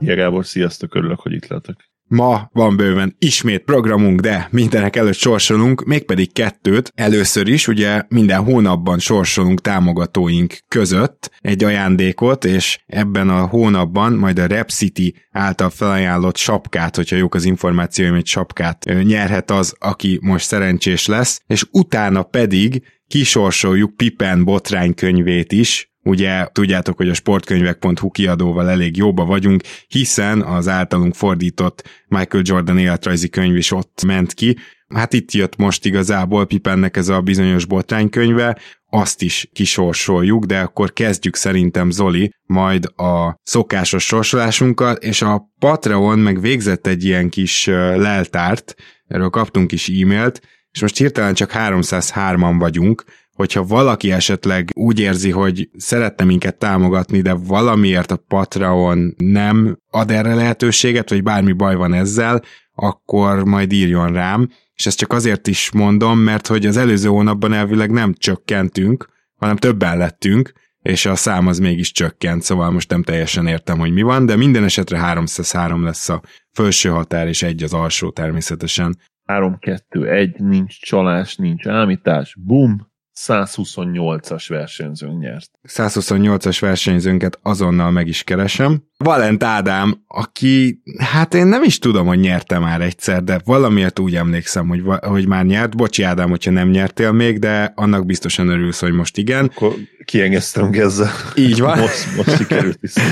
Szia Gábor, sziasztok, örülök, hogy itt lehetek. Ma van bőven ismét programunk, de mindenek előtt sorsolunk, mégpedig kettőt. Először is ugye minden hónapban sorsolunk támogatóink között egy ajándékot, és ebben a hónapban majd a Rep City által felajánlott sapkát, hogyha jók az információim, egy sapkát nyerhet az, aki most szerencsés lesz, és utána pedig kisorsoljuk Pippen botránykönyvét is, Ugye tudjátok, hogy a sportkönyvek.hu kiadóval elég jóba vagyunk, hiszen az általunk fordított Michael Jordan életrajzi könyv is ott ment ki. Hát itt jött most igazából Pipennek ez a bizonyos botránykönyve, azt is kisorsoljuk, de akkor kezdjük szerintem Zoli majd a szokásos sorsolásunkkal, és a Patreon meg végzett egy ilyen kis leltárt, erről kaptunk is e-mailt, és most hirtelen csak 303-an vagyunk, hogyha valaki esetleg úgy érzi, hogy szeretne minket támogatni, de valamiért a Patreon nem ad erre lehetőséget, vagy bármi baj van ezzel, akkor majd írjon rám. És ezt csak azért is mondom, mert hogy az előző hónapban elvileg nem csökkentünk, hanem többen lettünk, és a szám az mégis csökkent, szóval most nem teljesen értem, hogy mi van, de minden esetre 303 lesz a felső határ, és egy az alsó természetesen. 3-2-1, nincs csalás, nincs ámítás, bum, 128-as versenyzőnk nyert. 128-as versenyzőnket azonnal meg is keresem. Valent Ádám, aki, hát én nem is tudom, hogy nyerte már egyszer, de valamiért úgy emlékszem, hogy, hogy már nyert. Bocsi Ádám, hogyha nem nyertél még, de annak biztosan örülsz, hogy most igen. Akkor kiengesztem ezzel. Így van. most, most sikerült viszont.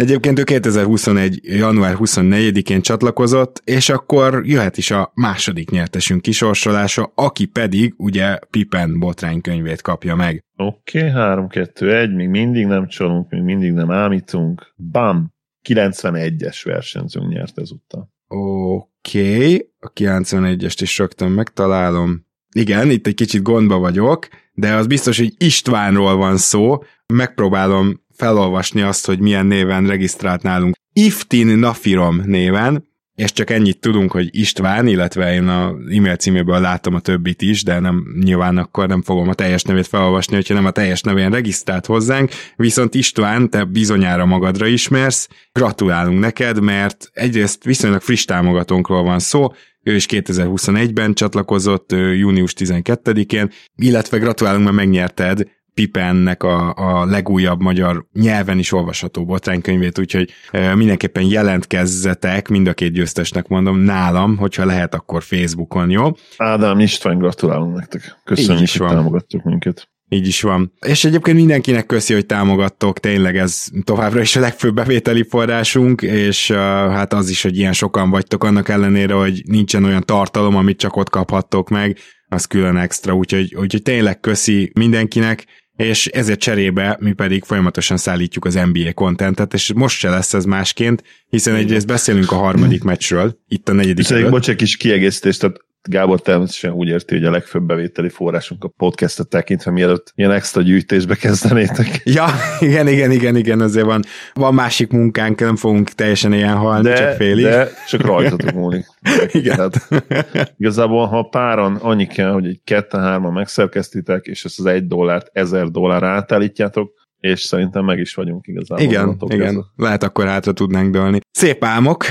Egyébként ő 2021. január 24-én csatlakozott, és akkor jöhet is a második nyertesünk kisorsolása, aki pedig ugye Pippen botránykönyvét kapja meg. Oké, okay, 3-2-1, még mindig nem csalunk, még mindig nem ámítunk. Bam! 91-es versenyzőnk nyert ezúttal. Oké, okay. a 91-est is rögtön megtalálom. Igen, itt egy kicsit gondba vagyok, de az biztos, hogy Istvánról van szó. Megpróbálom felolvasni azt, hogy milyen néven regisztrált nálunk. Iftin Nafirom néven, és csak ennyit tudunk, hogy István, illetve én a e-mail címéből látom a többit is, de nem nyilván akkor nem fogom a teljes nevét felolvasni, hogyha nem a teljes nevén regisztrált hozzánk, viszont István, te bizonyára magadra ismersz, gratulálunk neked, mert egyrészt viszonylag friss támogatónkról van szó, ő is 2021-ben csatlakozott, június 12-én, illetve gratulálunk, mert megnyerted Pipennek a, a legújabb magyar nyelven is olvasható botránykönyvét, úgyhogy mindenképpen jelentkezzetek, mind a két győztesnek mondom, nálam, hogyha lehet, akkor Facebookon, jó? Ádám István, gratulálunk nektek. Köszönjük, hogy támogattuk minket. Így is van. És egyébként mindenkinek köszi, hogy támogattok, tényleg ez továbbra is a legfőbb bevételi forrásunk, és uh, hát az is, hogy ilyen sokan vagytok, annak ellenére, hogy nincsen olyan tartalom, amit csak ott kaphattok meg, az külön extra, úgyhogy, úgyhogy tényleg köszi mindenkinek, és ezért cserébe mi pedig folyamatosan szállítjuk az NBA kontentet, és most se lesz ez másként, hiszen egyrészt beszélünk a harmadik meccsről, itt a negyedik Szerintem bocs, egy kis kiegészítés, tehát Gábor természetesen úgy érti, hogy a legfőbb bevételi forrásunk a podcastet tekintve, mielőtt ilyen extra gyűjtésbe kezdenétek. Ja, igen, igen, igen, igen, azért van, van másik munkánk, nem fogunk teljesen ilyen halni, de, csak félig. De csak rajtatok múlik. igen. Tehát, igazából, ha páran annyi kell, hogy egy ketten-hárman megszerkesztitek, és ezt az egy dollárt ezer dollár átállítjátok, és szerintem meg is vagyunk igazából. Igen, igen. Ezzel. lehet akkor hátra tudnánk dőlni. Szép álmok,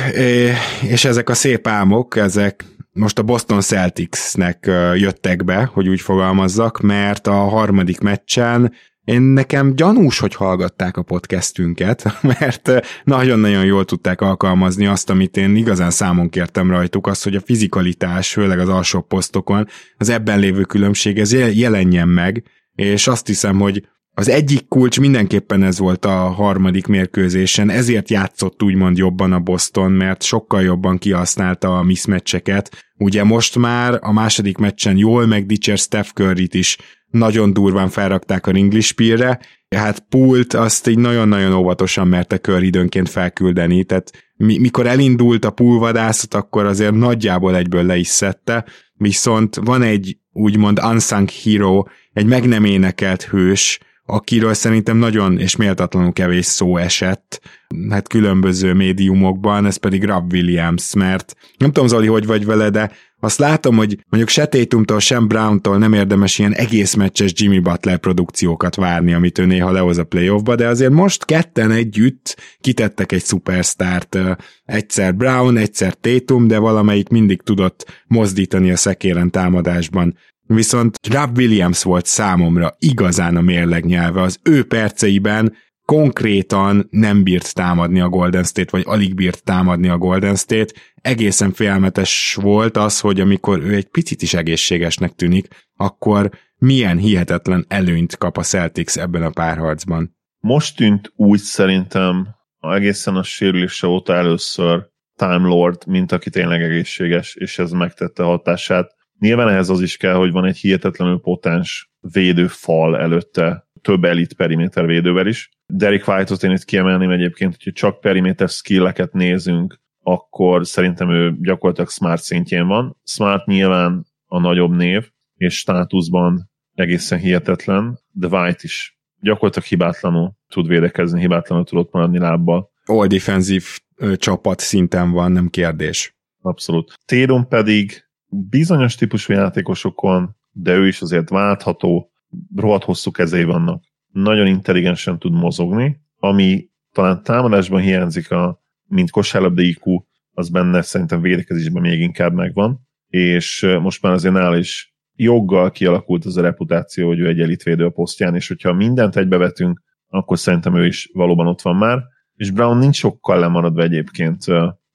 és ezek a szép álmok, ezek most a Boston Celticsnek jöttek be, hogy úgy fogalmazzak, mert a harmadik meccsen én nekem gyanús, hogy hallgatták a podcastünket, mert nagyon-nagyon jól tudták alkalmazni azt, amit én igazán számon kértem rajtuk, azt, hogy a fizikalitás, főleg az alsó posztokon, az ebben lévő különbség, ez jelenjen meg, és azt hiszem, hogy az egyik kulcs mindenképpen ez volt a harmadik mérkőzésen, ezért játszott úgymond jobban a Boston, mert sokkal jobban kihasználta a mismeccseket. Ugye most már a második meccsen jól megdicsér Steph curry is nagyon durván felrakták a ringlispírre, hát pult azt így nagyon-nagyon óvatosan merte kör időnként felküldeni, tehát mi, mikor elindult a pulvadászat, akkor azért nagyjából egyből le is szedte, viszont van egy úgymond unsung hero, egy meg nem énekelt hős, akiről szerintem nagyon és méltatlanul kevés szó esett, hát különböző médiumokban, ez pedig Rob Williams, mert nem tudom Zoli, hogy vagy vele, de azt látom, hogy mondjuk se Tatumtól, sem Browntól nem érdemes ilyen egész meccses Jimmy Butler produkciókat várni, amit ő néha lehoz a playoffba, de azért most ketten együtt kitettek egy szupersztárt. Egyszer Brown, egyszer Tatum, de valamelyik mindig tudott mozdítani a szekéren támadásban. Viszont Rob Williams volt számomra igazán a mérleg nyelve. Az ő perceiben konkrétan nem bírt támadni a Golden State, vagy alig bírt támadni a Golden State. Egészen félmetes volt az, hogy amikor ő egy picit is egészségesnek tűnik, akkor milyen hihetetlen előnyt kap a Celtics ebben a párharcban. Most tűnt úgy szerintem egészen a sérülése óta először Time Lord, mint aki tényleg egészséges, és ez megtette hatását. Nyilván ehhez az is kell, hogy van egy hihetetlenül potens védőfal előtte, több elit periméter védővel is. Derek White-ot én itt kiemelném egyébként, hogyha csak periméter skilleket nézünk, akkor szerintem ő gyakorlatilag Smart szintjén van. Smart nyilván a nagyobb név, és státuszban egészen hihetetlen, de White is gyakorlatilag hibátlanul tud védekezni, hibátlanul tudott maradni lábbal. All defensív csapat szinten van, nem kérdés. Abszolút. Tédon pedig bizonyos típusú játékosokon, de ő is azért váltható, rohadt hosszú kezei vannak. Nagyon intelligensen tud mozogni, ami talán támadásban hiányzik, a, mint kosárlabda IQ, az benne szerintem védekezésben még inkább megvan, és most már azért nál is joggal kialakult az a reputáció, hogy ő egy elitvédő a posztján, és hogyha mindent egybevetünk, akkor szerintem ő is valóban ott van már, és Brown nincs sokkal lemaradva egyébként.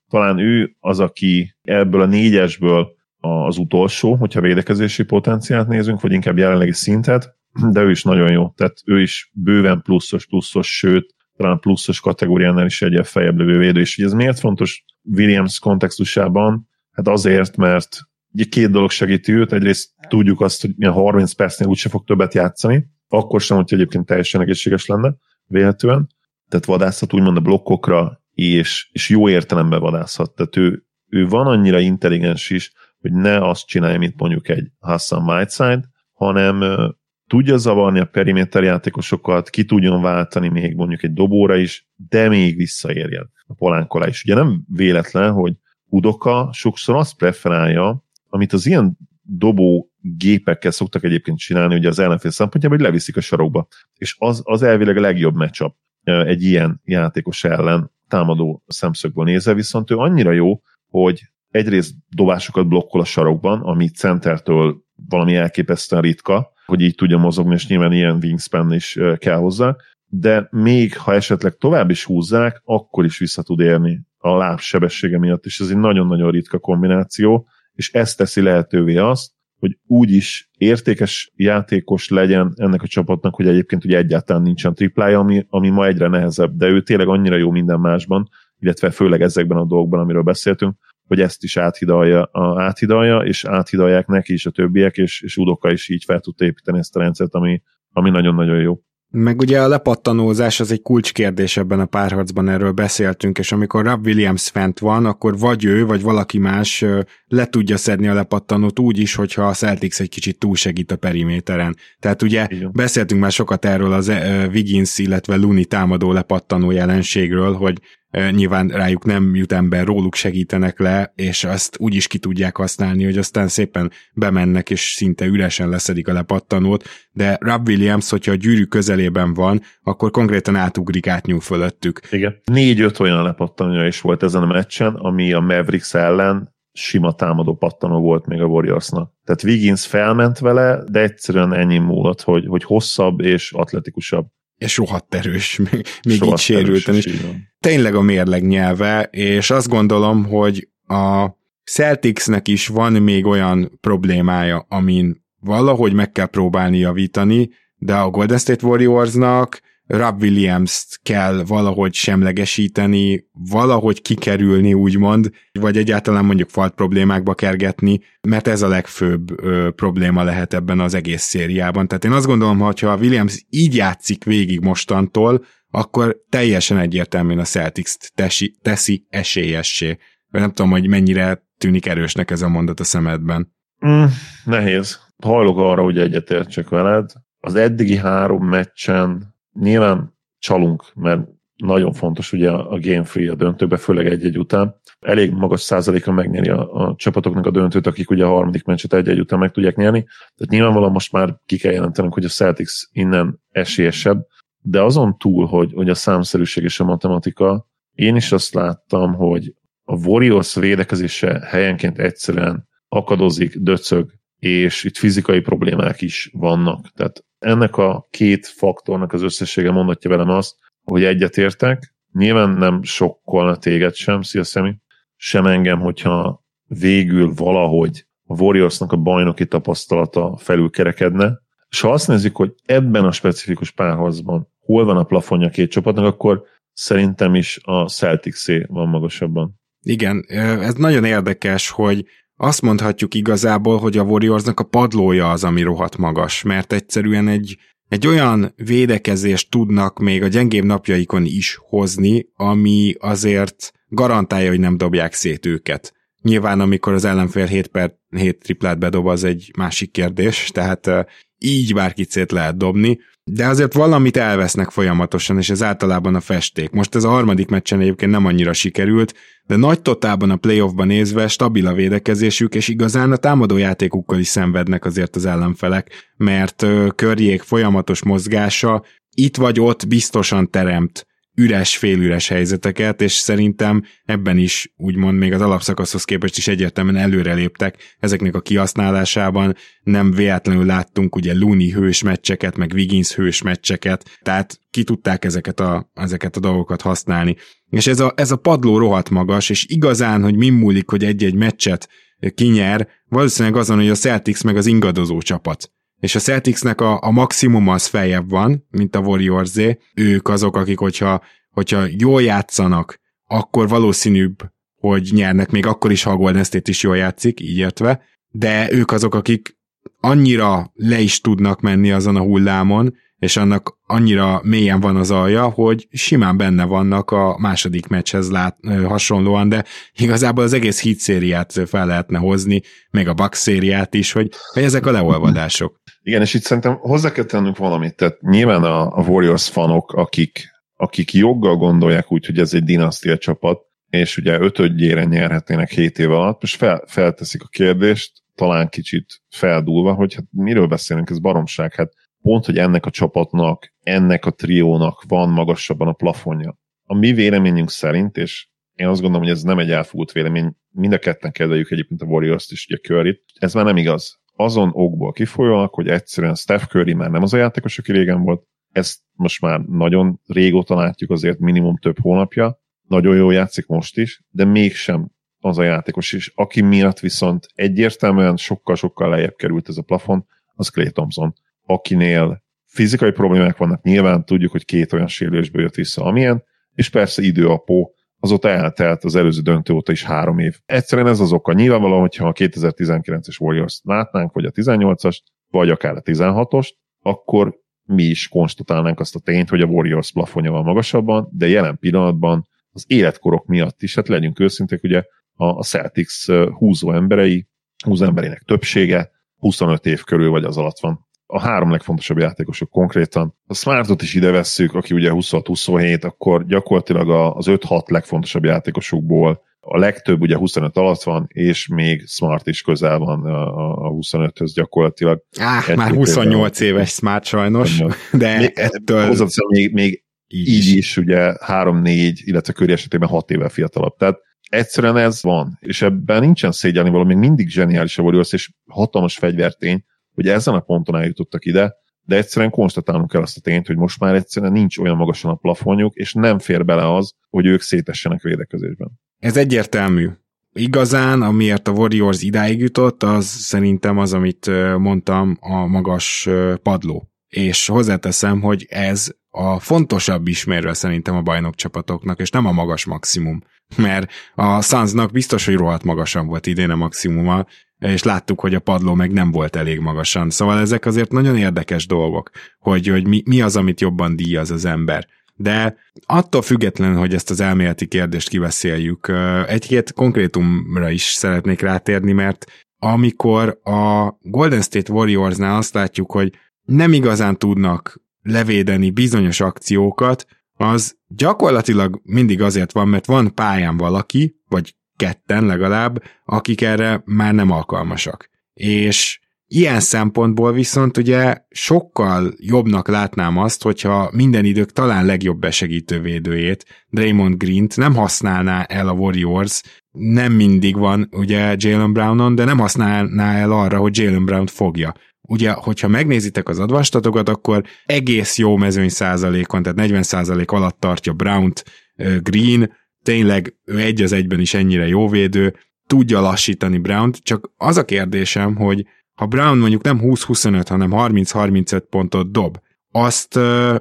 Talán ő az, aki ebből a négyesből az utolsó, hogyha védekezési potenciált nézünk, vagy inkább jelenlegi szintet, de ő is nagyon jó. Tehát ő is bőven pluszos, pluszos, sőt, talán pluszos kategóriánál is egy fejebb lövő védő. És ez miért fontos Williams kontextusában? Hát azért, mert ugye két dolog segíti őt, egyrészt tudjuk azt, hogy milyen 30 percnél úgyse fog többet játszani, akkor sem, hogy egyébként teljesen egészséges lenne, véletően. Tehát vadászhat úgymond a blokkokra, és, és jó értelemben vadászhat. Tehát ő, ő van annyira intelligens is, hogy ne azt csinálja, mint mondjuk egy Hassan Whiteside, hanem tudja zavarni a periméter játékosokat, ki tudjon váltani még mondjuk egy dobóra is, de még visszaérjen a polánkolá is. Ugye nem véletlen, hogy Udoka sokszor azt preferálja, amit az ilyen dobó gépekkel szoktak egyébként csinálni, ugye az ellenfél szempontjából, hogy leviszik a sarokba. És az, az elvileg a legjobb meccsap egy ilyen játékos ellen támadó szemszögből nézve, viszont ő annyira jó, hogy egyrészt dobásokat blokkol a sarokban, ami centertől valami elképesztően ritka, hogy így tudja mozogni, és nyilván ilyen wingspan is kell hozzá, de még ha esetleg tovább is húzzák, akkor is vissza tud érni a láb sebessége miatt, és ez egy nagyon-nagyon ritka kombináció, és ez teszi lehetővé azt, hogy úgy is értékes játékos legyen ennek a csapatnak, hogy egyébként ugye egyáltalán nincsen triplája, ami, ami ma egyre nehezebb, de ő tényleg annyira jó minden másban, illetve főleg ezekben a dolgokban, amiről beszéltünk, hogy ezt is áthidalja, a, áthidalja és áthidalják neki is a többiek, és, és Udoka is így fel tudta építeni ezt a rendszert, ami, ami nagyon-nagyon jó. Meg ugye a lepattanózás az egy kulcskérdés ebben a párharcban, erről beszéltünk, és amikor Rob Williams fent van, akkor vagy ő, vagy valaki más le tudja szedni a lepattanót úgy is, hogyha a Celtics egy kicsit túlsegít a periméteren. Tehát ugye Igen. beszéltünk már sokat erről az Wiggins, illetve Luni támadó lepattanó jelenségről, hogy nyilván rájuk nem jut ember, róluk segítenek le, és azt úgy is ki tudják használni, hogy aztán szépen bemennek, és szinte üresen leszedik a lepattanót, de Rob Williams, hogyha a gyűrű közelében van, akkor konkrétan átugrik, átnyúl fölöttük. Igen. Négy-öt olyan lepattanója is volt ezen a meccsen, ami a Mavericks ellen sima támadó pattanó volt még a Warriorsnak. Tehát Wiggins felment vele, de egyszerűen ennyi múlott, hogy, hogy hosszabb és atletikusabb és rohadt erős, még, még így sérülten is. Tényleg a mérleg nyelve, és azt gondolom, hogy a Celticsnek is van még olyan problémája, amin valahogy meg kell próbálni javítani, de a Golden State Warriorsnak Rob Williams-t kell valahogy semlegesíteni, valahogy kikerülni, úgymond, vagy egyáltalán mondjuk falt problémákba kergetni, mert ez a legfőbb ö, probléma lehet ebben az egész szériában. Tehát én azt gondolom, hogy ha Williams így játszik végig mostantól, akkor teljesen egyértelműen a Celtics teszi, teszi esélyessé. Nem tudom, hogy mennyire tűnik erősnek ez a mondat a szemedben. Mm, nehéz. Hajlok arra, hogy egyetértsek veled. Az eddigi három meccsen nyilván csalunk, mert nagyon fontos ugye a game free a döntőbe, főleg egy-egy után. Elég magas százaléka megnyeri a, a csapatoknak a döntőt, akik ugye a harmadik meccset egy-egy után meg tudják nyerni. Tehát nyilvánvalóan most már ki kell jelentenünk, hogy a Celtics innen esélyesebb, de azon túl, hogy, hogy a számszerűség és a matematika, én is azt láttam, hogy a Warriors védekezése helyenként egyszerűen akadozik, döcög, és itt fizikai problémák is vannak. Tehát ennek a két faktornak az összessége mondatja velem azt, hogy egyetértek, nyilván nem sokkolna téged sem, szia Szemi, sem engem, hogyha végül valahogy a Warriorsnak a bajnoki tapasztalata felülkerekedne, és ha azt nézzük, hogy ebben a specifikus párharcban hol van a plafonja két csapatnak, akkor szerintem is a celtics van magasabban. Igen, ez nagyon érdekes, hogy azt mondhatjuk igazából, hogy a Warriorsnak a padlója az, ami rohadt magas, mert egyszerűen egy, egy olyan védekezést tudnak még a gyengébb napjaikon is hozni, ami azért garantálja, hogy nem dobják szét őket. Nyilván, amikor az ellenfél 7 per 7 triplát bedob, az egy másik kérdés, tehát így bárkit szét lehet dobni, de azért valamit elvesznek folyamatosan, és ez általában a festék. Most ez a harmadik meccsen egyébként nem annyira sikerült, de nagy totában a playoffban nézve stabil a védekezésük, és igazán a támadójátékukkal is szenvednek azért az ellenfelek, mert körjék folyamatos mozgása itt vagy ott biztosan teremt üres, félüres helyzeteket, és szerintem ebben is úgymond még az alapszakaszhoz képest is egyértelműen előreléptek ezeknek a kihasználásában. Nem véletlenül láttunk ugye Looney hős meccseket, meg Wiggins hős meccseket, tehát ki tudták ezeket a, ezeket a dolgokat használni. És ez a, ez a padló rohadt magas, és igazán, hogy mi múlik, hogy egy-egy meccset kinyer, valószínűleg azon, hogy a Celtics meg az ingadozó csapat és a Celticsnek a, a maximum az feljebb van, mint a warriors Ők azok, akik, hogyha, hogyha jól játszanak, akkor valószínűbb, hogy nyernek, még akkor is, ha a Golden State is jól játszik, így értve, de ők azok, akik annyira le is tudnak menni azon a hullámon, és annak annyira mélyen van az alja, hogy simán benne vannak a második meccshez lát, hasonlóan, de igazából az egész hit szériát fel lehetne hozni, meg a Bucks szériát is, hogy, hogy ezek a leolvadások. Igen, és itt szerintem hozzá kell tennünk valamit, tehát nyilván a, a Warriors fanok, akik, akik joggal gondolják úgy, hogy ez egy dinasztia csapat, és ugye ötödjére nyerhetnének 7 év alatt, most fel, felteszik a kérdést, talán kicsit feldúlva, hogy hát miről beszélünk, ez baromság, hát pont, hogy ennek a csapatnak, ennek a triónak van magasabban a plafonja. A mi véleményünk szerint, és én azt gondolom, hogy ez nem egy elfúlt vélemény, mind a ketten kedveljük egyébként a Warriors-t is, ugye curry ez már nem igaz. Azon okból kifolyólag, hogy egyszerűen Steph Curry már nem az a játékos, aki régen volt, ezt most már nagyon régóta látjuk, azért minimum több hónapja, nagyon jól játszik most is, de mégsem az a játékos is, aki miatt viszont egyértelműen sokkal-sokkal lejjebb került ez a plafon, az Clay Thompson akinél fizikai problémák vannak, nyilván tudjuk, hogy két olyan sérülésből jött vissza, amilyen, és persze időapó, azóta eltelt az előző döntő óta is három év. Egyszerűen ez az oka. Nyilvánvalóan, hogyha a 2019-es Warriors látnánk, vagy a 18-as, vagy akár a 16-ost, akkor mi is konstatálnánk azt a tényt, hogy a Warriors plafonja van magasabban, de jelen pillanatban az életkorok miatt is, hát legyünk őszinték, ugye a Celtics húzó emberei, húzó emberének többsége 25 év körül vagy az alatt van a három legfontosabb játékosok konkrétan. A Smartot is ide vesszük, aki ugye 26-27, akkor gyakorlatilag az 5-6 legfontosabb játékosokból a legtöbb ugye 25 alatt van, és még Smart is közel van a 25-höz gyakorlatilag. Áh, már 28 éven. éves Smart sajnos, de még, ettől... Hozzáteszem, még, még így, így is ugye 3-4, illetve köri esetében 6 évvel fiatalabb. Tehát egyszerűen ez van, és ebben nincsen szégyelni valami, még mindig zseniális a Warriors, és hatalmas fegyvertény, hogy ezen a ponton eljutottak ide, de egyszerűen konstatálnunk kell azt a tényt, hogy most már egyszerűen nincs olyan magasan a plafonjuk, és nem fér bele az, hogy ők szétessenek védekezésben. Ez egyértelmű. Igazán, amiért a Warriors idáig jutott, az szerintem az, amit mondtam, a magas padló. És hozzáteszem, hogy ez a fontosabb ismérve szerintem a bajnok csapatoknak, és nem a magas maximum. Mert a Sunsnak biztos, hogy rohadt magasan volt idén a maximuma, és láttuk, hogy a padló meg nem volt elég magasan. Szóval ezek azért nagyon érdekes dolgok, hogy, hogy mi, mi az, amit jobban díjaz az ember. De attól függetlenül, hogy ezt az elméleti kérdést kiveszéljük, egy-két konkrétumra is szeretnék rátérni, mert amikor a Golden State Warriorsnál azt látjuk, hogy nem igazán tudnak levédeni bizonyos akciókat, az gyakorlatilag mindig azért van, mert van pályán valaki, vagy ketten legalább, akik erre már nem alkalmasak. És ilyen szempontból viszont ugye sokkal jobbnak látnám azt, hogyha minden idők talán legjobb besegítő védőjét, Draymond Green-t nem használná el a Warriors, nem mindig van ugye Jalen Brownon, de nem használná el arra, hogy Jalen Brown fogja. Ugye, hogyha megnézitek az advastatokat, akkor egész jó mezőny százalékon, tehát 40 százalék alatt tartja Brown-t Green, tényleg ő egy az egyben is ennyire jó védő, tudja lassítani Brown-t, csak az a kérdésem, hogy ha Brown mondjuk nem 20-25, hanem 30-35 pontot dob, azt,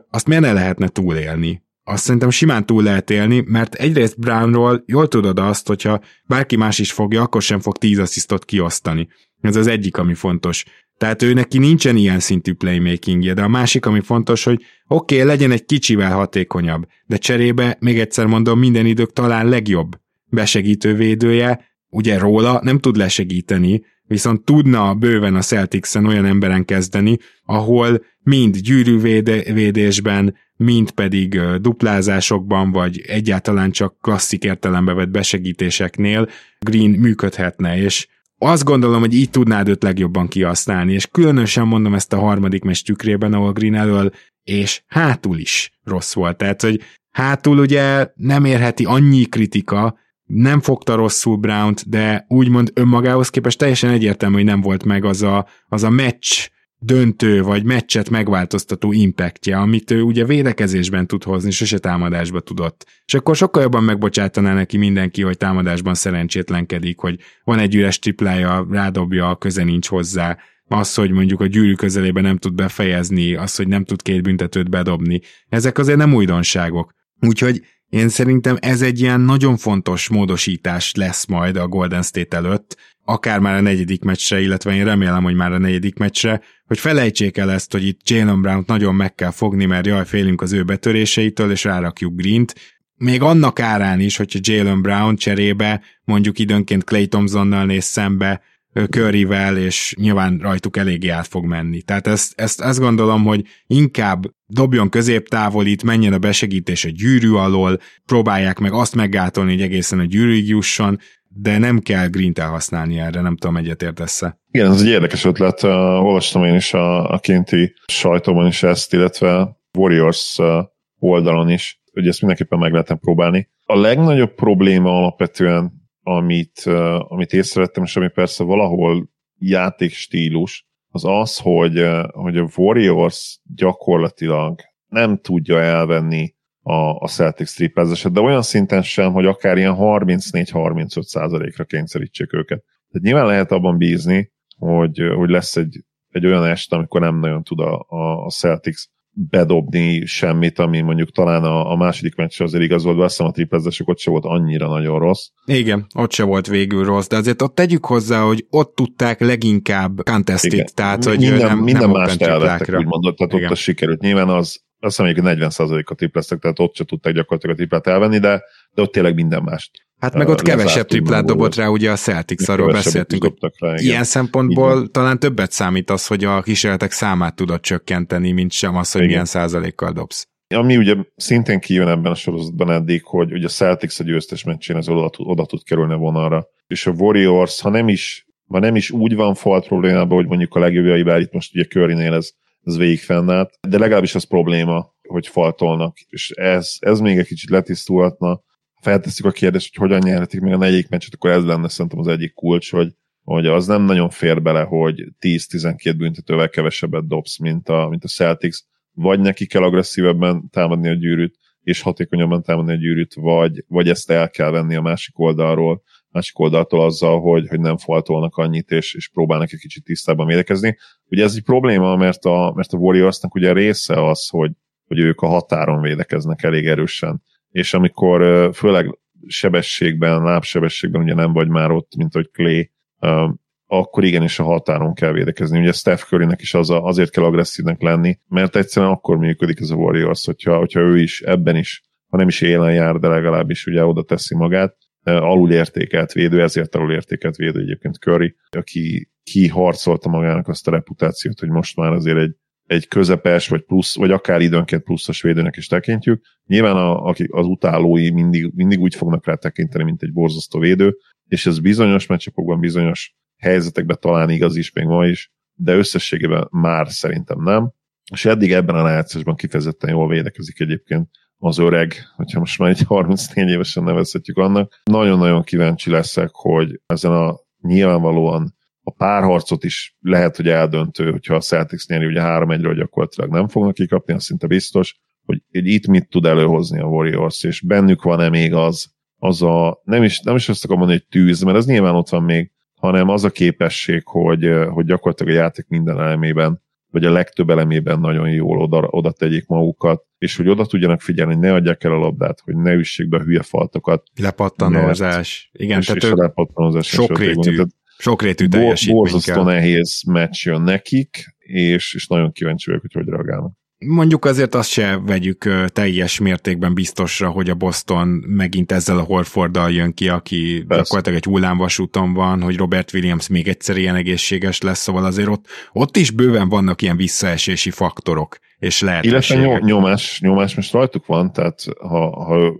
azt miért ne lehetne túlélni? Azt szerintem simán túl lehet élni, mert egyrészt Brownról jól tudod azt, hogyha bárki más is fogja, akkor sem fog 10 asszisztot kiosztani. Ez az egyik, ami fontos. Tehát ő neki nincsen ilyen szintű playmakingje, de a másik, ami fontos, hogy oké, okay, legyen egy kicsivel hatékonyabb, de cserébe, még egyszer mondom, minden idők talán legjobb besegítő védője, ugye róla nem tud lesegíteni, viszont tudna bőven a celtics olyan emberen kezdeni, ahol mind gyűrűvédésben, mind pedig duplázásokban, vagy egyáltalán csak klasszik értelembe vett besegítéseknél Green működhetne, és azt gondolom, hogy így tudnád őt legjobban kihasználni, és különösen mondom ezt a harmadik mes tükrében, ahol Green elől és hátul is rossz volt. Tehát, hogy hátul ugye nem érheti annyi kritika, nem fogta rosszul brown de úgymond önmagához képest teljesen egyértelmű, hogy nem volt meg az a, az a meccs döntő vagy meccset megváltoztató impactja, amit ő ugye védekezésben tud hozni, sose támadásba tudott. És akkor sokkal jobban megbocsátaná neki mindenki, hogy támadásban szerencsétlenkedik, hogy van egy üres triplája, rádobja, köze nincs hozzá, az, hogy mondjuk a gyűrű közelében nem tud befejezni, az, hogy nem tud két büntetőt bedobni. Ezek azért nem újdonságok. Úgyhogy én szerintem ez egy ilyen nagyon fontos módosítás lesz majd a Golden State előtt, akár már a negyedik meccsre, illetve én remélem, hogy már a negyedik meccsre, hogy felejtsék el ezt, hogy itt Jalen brown nagyon meg kell fogni, mert jaj, félünk az ő betöréseitől, és rárakjuk Green-t. Még annak árán is, hogyha Jalen Brown cserébe mondjuk időnként Clay Thompsonnal néz szembe, Curryvel, és nyilván rajtuk eléggé át fog menni. Tehát ezt, ezt, ezt gondolom, hogy inkább dobjon középtávolít, menjen a besegítés a gyűrű alól, próbálják meg azt meggátolni, hogy egészen a gyűrűig jusson, de nem kell Green-t elhasználni erre, nem tudom, egyetértesz-e. Igen, ez egy érdekes ötlet. Uh, olvastam én is a, a kinti sajtóban is ezt, illetve Warriors oldalon is, hogy ezt mindenképpen meg lehetem próbálni. A legnagyobb probléma alapvetően amit, uh, amit észrevettem, és ami persze valahol játékstílus, az az, hogy, hogy a Warriors gyakorlatilag nem tudja elvenni a, a Celtics triplázását, de olyan szinten sem, hogy akár ilyen 34-35 százalékra kényszerítsék őket. Tehát nyilván lehet abban bízni, hogy, hogy lesz egy, egy olyan este, amikor nem nagyon tud a, a Celtics bedobni semmit, ami mondjuk talán a, a második meccs azért igaz volt, azt a triplezesek ott se volt annyira nagyon rossz. Igen, ott se volt végül rossz, de azért ott tegyük hozzá, hogy ott tudták leginkább contestit, tehát hogy minden, nem, minden nem mást elvettek, úgymond, tehát Igen. ott a sikerült. Nyilván az, azt hiszem, hogy 40%-a tripleztek, tehát ott se tudták gyakorlatilag a triplát elvenni, de, de ott tényleg minden mást. Hát meg ott kevesebb triplát dobott rá, ugye a Celtics, arról beszéltünk, rá, igen. ilyen szempontból igen. talán többet számít az, hogy a kísérletek számát tudod csökkenteni, mint sem az, hogy igen. milyen százalékkal dobsz. Ami ugye szintén kijön ebben a sorozatban eddig, hogy ugye a Celtics a győztes meccsén az oda, oda tud kerülni a vonalra. És a Warriors, ha nem is, ha nem is úgy van falt problémában, hogy mondjuk a legjobbjaivel itt most ugye Currynél ez, ez végig fennállt, de legalábbis az probléma, hogy faltolnak. És ez, ez még egy kicsit letisztulhatna. Felteszik a kérdést, hogy hogyan nyerhetik még a negyedik meccset, akkor ez lenne szerintem az egyik kulcs, hogy, hogy az nem nagyon fér bele, hogy 10-12 büntetővel kevesebbet dobsz, mint a, mint a Celtics, vagy neki kell agresszívebben támadni a gyűrűt, és hatékonyabban támadni a gyűrűt, vagy, vagy ezt el kell venni a másik oldalról, másik oldaltól azzal, hogy, hogy nem faltolnak annyit, és, és próbálnak egy kicsit tisztában védekezni. Ugye ez egy probléma, mert a, mert a Warriorsnak ugye része az, hogy hogy ők a határon védekeznek elég erősen. És amikor főleg sebességben, lábsebességben ugye nem vagy már ott, mint hogy Clay, akkor igenis a határon kell védekezni. Ugye Steph curry is az a, azért kell agresszívnek lenni, mert egyszerűen akkor működik ez a Warriors, hogyha, hogyha ő is ebben is, ha nem is élen jár, de legalábbis ugye oda teszi magát, alul értékelt védő, ezért alul értékelt védő egyébként Curry, aki kiharcolta magának azt a reputációt, hogy most már azért egy, egy közepes, vagy plusz, vagy akár időnként pluszos védőnek is tekintjük. Nyilván a, az utálói mindig, mindig úgy fognak rá tekinteni, mint egy borzasztó védő, és ez bizonyos meccsapokban, bizonyos helyzetekben talán igaz is még ma is, de összességében már szerintem nem. És eddig ebben a rájátszásban kifejezetten jól védekezik egyébként az öreg, hogyha most már egy 34 évesen nevezhetjük annak. Nagyon-nagyon kíváncsi leszek, hogy ezen a nyilvánvalóan a párharcot is lehet, hogy eldöntő, hogyha a Celtics nyeri, ugye 3-1-ről gyakorlatilag nem fognak kikapni, az szinte biztos, hogy itt mit tud előhozni a Warriors, és bennük van-e még az, az a, nem is, nem is azt akarom mondani, hogy tűz, mert ez nyilván ott van még, hanem az a képesség, hogy, hogy gyakorlatilag a játék minden elemében, vagy a legtöbb elemében nagyon jól oda, oda tegyék magukat, és hogy oda tudjanak figyelni, ne adják el a labdát, hogy ne üssék be hülye faltokat. Lepattanózás. Igen, és, tehát és lepattanózás. Sokrétű, sokrétű teljesítmény Borzasztó nehéz meccs jön nekik, és, és nagyon kíváncsi vagyok, hogy hogy reagálnak. Mondjuk azért azt se vegyük teljes mértékben biztosra, hogy a Boston megint ezzel a Horforddal jön ki, aki Persze. gyakorlatilag egy hullámvasúton van, hogy Robert Williams még egyszer ilyen egészséges lesz, szóval azért ott, ott is bőven vannak ilyen visszaesési faktorok és lehetőségek. Illetve nyomás, nyomás most rajtuk van, tehát ha, ha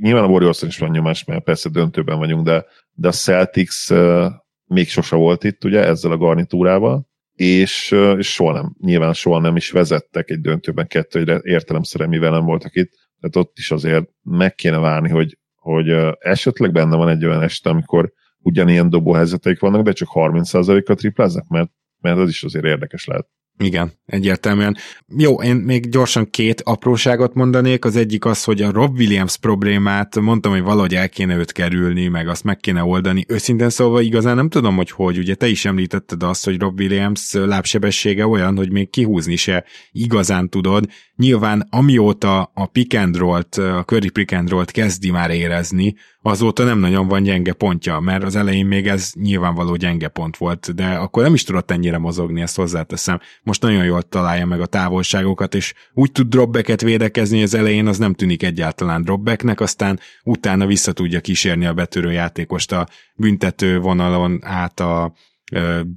nyilván a warriors is van nyomás, mert persze döntőben vagyunk, de, de a Celtics uh, még sose volt itt, ugye, ezzel a garnitúrával, és, és soha nem, nyilván soha nem is vezettek egy döntőben kettő, hogy értelemszerűen mivel nem voltak itt, tehát ott is azért meg kéne várni, hogy, hogy esetleg benne van egy olyan este, amikor ugyanilyen dobóhelyzeteik vannak, de csak 30%-a tripláznak, mert, mert az is azért érdekes lehet. Igen, egyértelműen. Jó, én még gyorsan két apróságot mondanék. Az egyik az, hogy a Rob Williams problémát mondtam, hogy valahogy el kéne őt kerülni, meg azt meg kéne oldani. Őszintén szólva igazán nem tudom, hogy hogy. Ugye te is említetted azt, hogy Rob Williams lábsebessége olyan, hogy még kihúzni se igazán tudod. Nyilván amióta a pick and roll-t, a curry pick and roll-t kezdi már érezni, azóta nem nagyon van gyenge pontja, mert az elején még ez nyilvánvaló gyenge pont volt, de akkor nem is tudott ennyire mozogni, ezt hozzáteszem. Most nagyon jól találja meg a távolságokat, és úgy tud dropbacket védekezni, az elején az nem tűnik egyáltalán dropbacknek, aztán utána vissza tudja kísérni a betörő játékost a büntető vonalon át a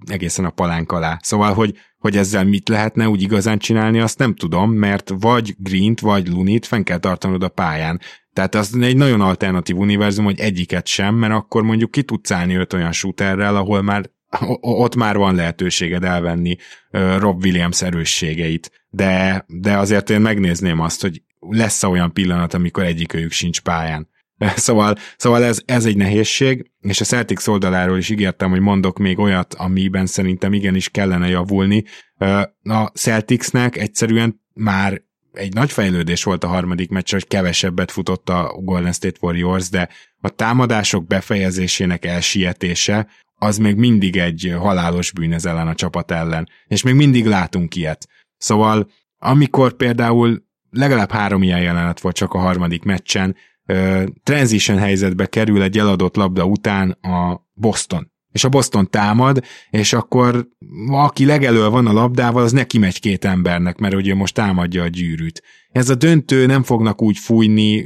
egészen a palánk alá. Szóval, hogy, hogy ezzel mit lehetne úgy igazán csinálni, azt nem tudom, mert vagy Green-t, vagy Lunit fenn kell tartanod a pályán. Tehát az egy nagyon alternatív univerzum, hogy egyiket sem, mert akkor mondjuk ki tudsz állni öt olyan shooterrel, ahol már ott már van lehetőséged elvenni Rob Williams erősségeit. De, de azért én megnézném azt, hogy lesz olyan pillanat, amikor egyikőjük sincs pályán. Szóval, szóval ez, ez egy nehézség, és a Celtics oldaláról is ígértem, hogy mondok még olyat, amiben szerintem igenis kellene javulni. A Celticsnek egyszerűen már egy nagy fejlődés volt a harmadik meccs, hogy kevesebbet futott a Golden State Warriors, de a támadások befejezésének elsietése az még mindig egy halálos bűn ez ellen a csapat ellen, és még mindig látunk ilyet. Szóval amikor például legalább három ilyen jelenet volt csak a harmadik meccsen, transition helyzetbe kerül egy eladott labda után a Boston és a Boston támad, és akkor aki legelől van a labdával, az neki megy két embernek, mert ugye most támadja a gyűrűt. Ez a döntő nem fognak úgy fújni,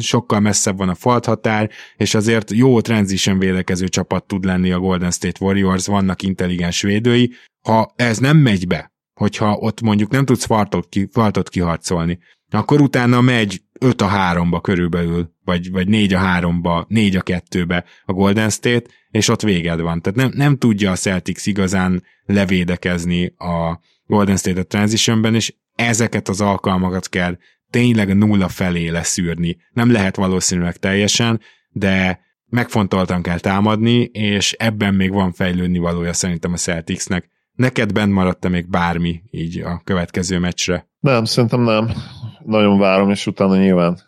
sokkal messzebb van a falthatár, és azért jó transition védekező csapat tud lenni a Golden State Warriors, vannak intelligens védői. Ha ez nem megy be, hogyha ott mondjuk nem tudsz faltot, faltot kiharcolni, akkor utána megy 5 a 3-ba körülbelül, vagy, vagy 4 a 3-ba, 4 a 2-be a Golden State, és ott véged van. Tehát nem, nem tudja a Celtics igazán levédekezni a Golden State a transitionben, és ezeket az alkalmakat kell tényleg a nulla felé leszűrni. Nem lehet valószínűleg teljesen, de megfontoltan kell támadni, és ebben még van fejlődni valója szerintem a Celticsnek. Neked bent maradt-e még bármi így a következő meccsre? Nem, szerintem nem. Nagyon várom, és utána nyilván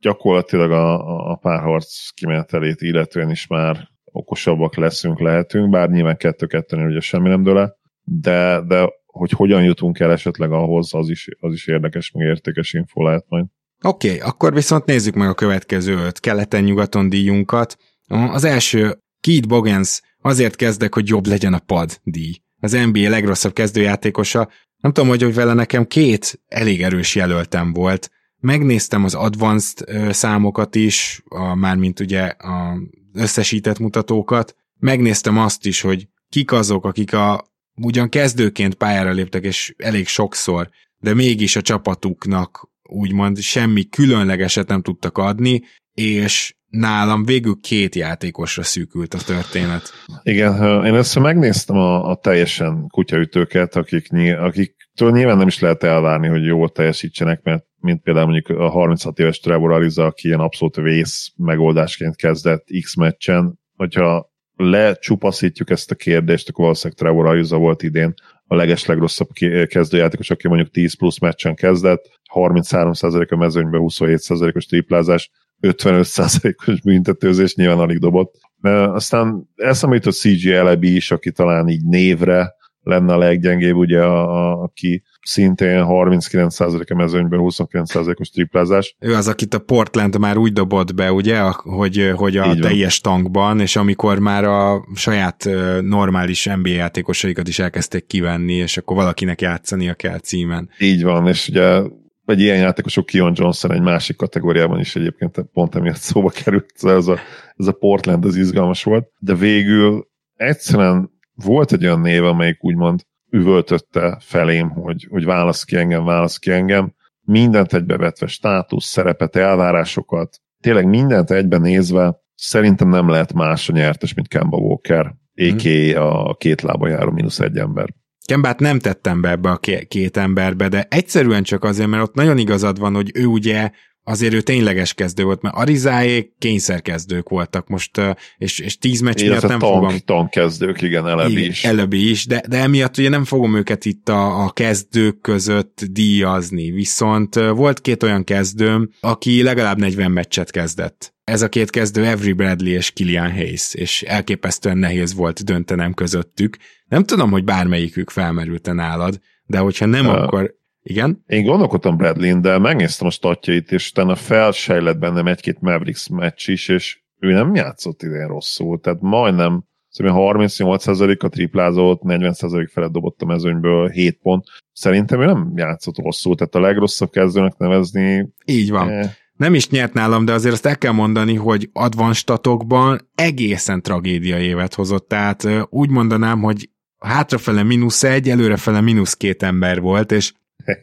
gyakorlatilag a, a párharc kimenetelét illetően is már okosabbak leszünk, lehetünk, bár nyilván kettő 2 ugye semmi nem dől de, de hogy hogyan jutunk el esetleg ahhoz, az is, az is érdekes, meg értékes info lehet majd. Oké, okay, akkor viszont nézzük meg a következő öt keleten-nyugaton díjunkat. Az első, Keith Bogans, azért kezdek, hogy jobb legyen a pad díj. Az NBA legrosszabb kezdőjátékosa. Nem tudom, hogy, hogy vele nekem két elég erős jelöltem volt. Megnéztem az advanced számokat is, a, mármint ugye a összesített mutatókat. Megnéztem azt is, hogy kik azok, akik a ugyan kezdőként pályára léptek, és elég sokszor, de mégis a csapatuknak úgymond semmi különlegeset nem tudtak adni, és nálam végül két játékosra szűkült a történet. Igen, én ezt megnéztem a, a teljesen kutyaütőket, akik, akiktől nyilván nem is lehet elvárni, hogy jól teljesítsenek, mert mint például mondjuk a 36 éves Trevor Ariza, aki ilyen abszolút vész megoldásként kezdett X meccsen, hogyha lecsupaszítjuk ezt a kérdést, akkor valószínűleg Trevor Ariza volt idén a leges legrosszabb kezdőjátékos, aki mondjuk 10 plusz meccsen kezdett, 33% a mezőnyben, 27%-os triplázás, 55%-os büntetőzés, nyilván alig dobott. Aztán eszembe jutott CG Elebi is, aki talán így névre lenne a leggyengébb, ugye, a, a, aki szintén 39%-a mezőnyben 29%-os triplázás. Ő az, akit a Portland már úgy dobott be, ugye, hogy, hogy a teljes tankban, és amikor már a saját normális NBA játékosaikat is elkezdték kivenni, és akkor valakinek játszania kell címen. Így van, és ugye egy ilyen játékosok Kion Johnson egy másik kategóriában is egyébként pont emiatt szóba került, szóval ez a, ez a Portland az izgalmas volt, de végül egyszerűen volt egy olyan név, amelyik úgymond üvöltötte felém, hogy, hogy válasz ki engem, válasz ki engem, mindent egybevetve, státusz, szerepet, elvárásokat, tényleg mindent egyben nézve, szerintem nem lehet más a nyertes, mint Kemba Walker, a.k.a. a két lába járó mínusz egy ember. Kembát nem tettem be ebbe a két emberbe, de egyszerűen csak azért, mert ott nagyon igazad van, hogy ő ugye azért ő tényleges kezdő volt, mert Arizáék kényszerkezdők voltak most, és, és tíz meccs miatt nem tank, fogom... Tankkezdők, igen, elebi is. Elebi is, de, de emiatt ugye nem fogom őket itt a, a kezdők között díjazni, viszont volt két olyan kezdőm, aki legalább 40 meccset kezdett. Ez a két kezdő Avery Bradley és Killian Hayes, és elképesztően nehéz volt döntenem közöttük. Nem tudom, hogy bármelyikük felmerült nálad, de hogyha nem, uh, akkor igen? Én gondolkodtam Bradley, de megnéztem a statjait, és utána felsejlett bennem egy-két Mavericks meccs is, és ő nem játszott idén rosszul, tehát majdnem Szerintem 38%-a triplázott, 40% felett dobott a mezőnyből 7 pont. Szerintem ő nem játszott rosszul, tehát a legrosszabb kezdőnek nevezni... Így van. Eh. Nem is nyert nálam, de azért azt el kell mondani, hogy advanstatokban egészen tragédia évet hozott, tehát úgy mondanám, hogy hátrafele mínusz egy, előrefele mínusz két ember volt, és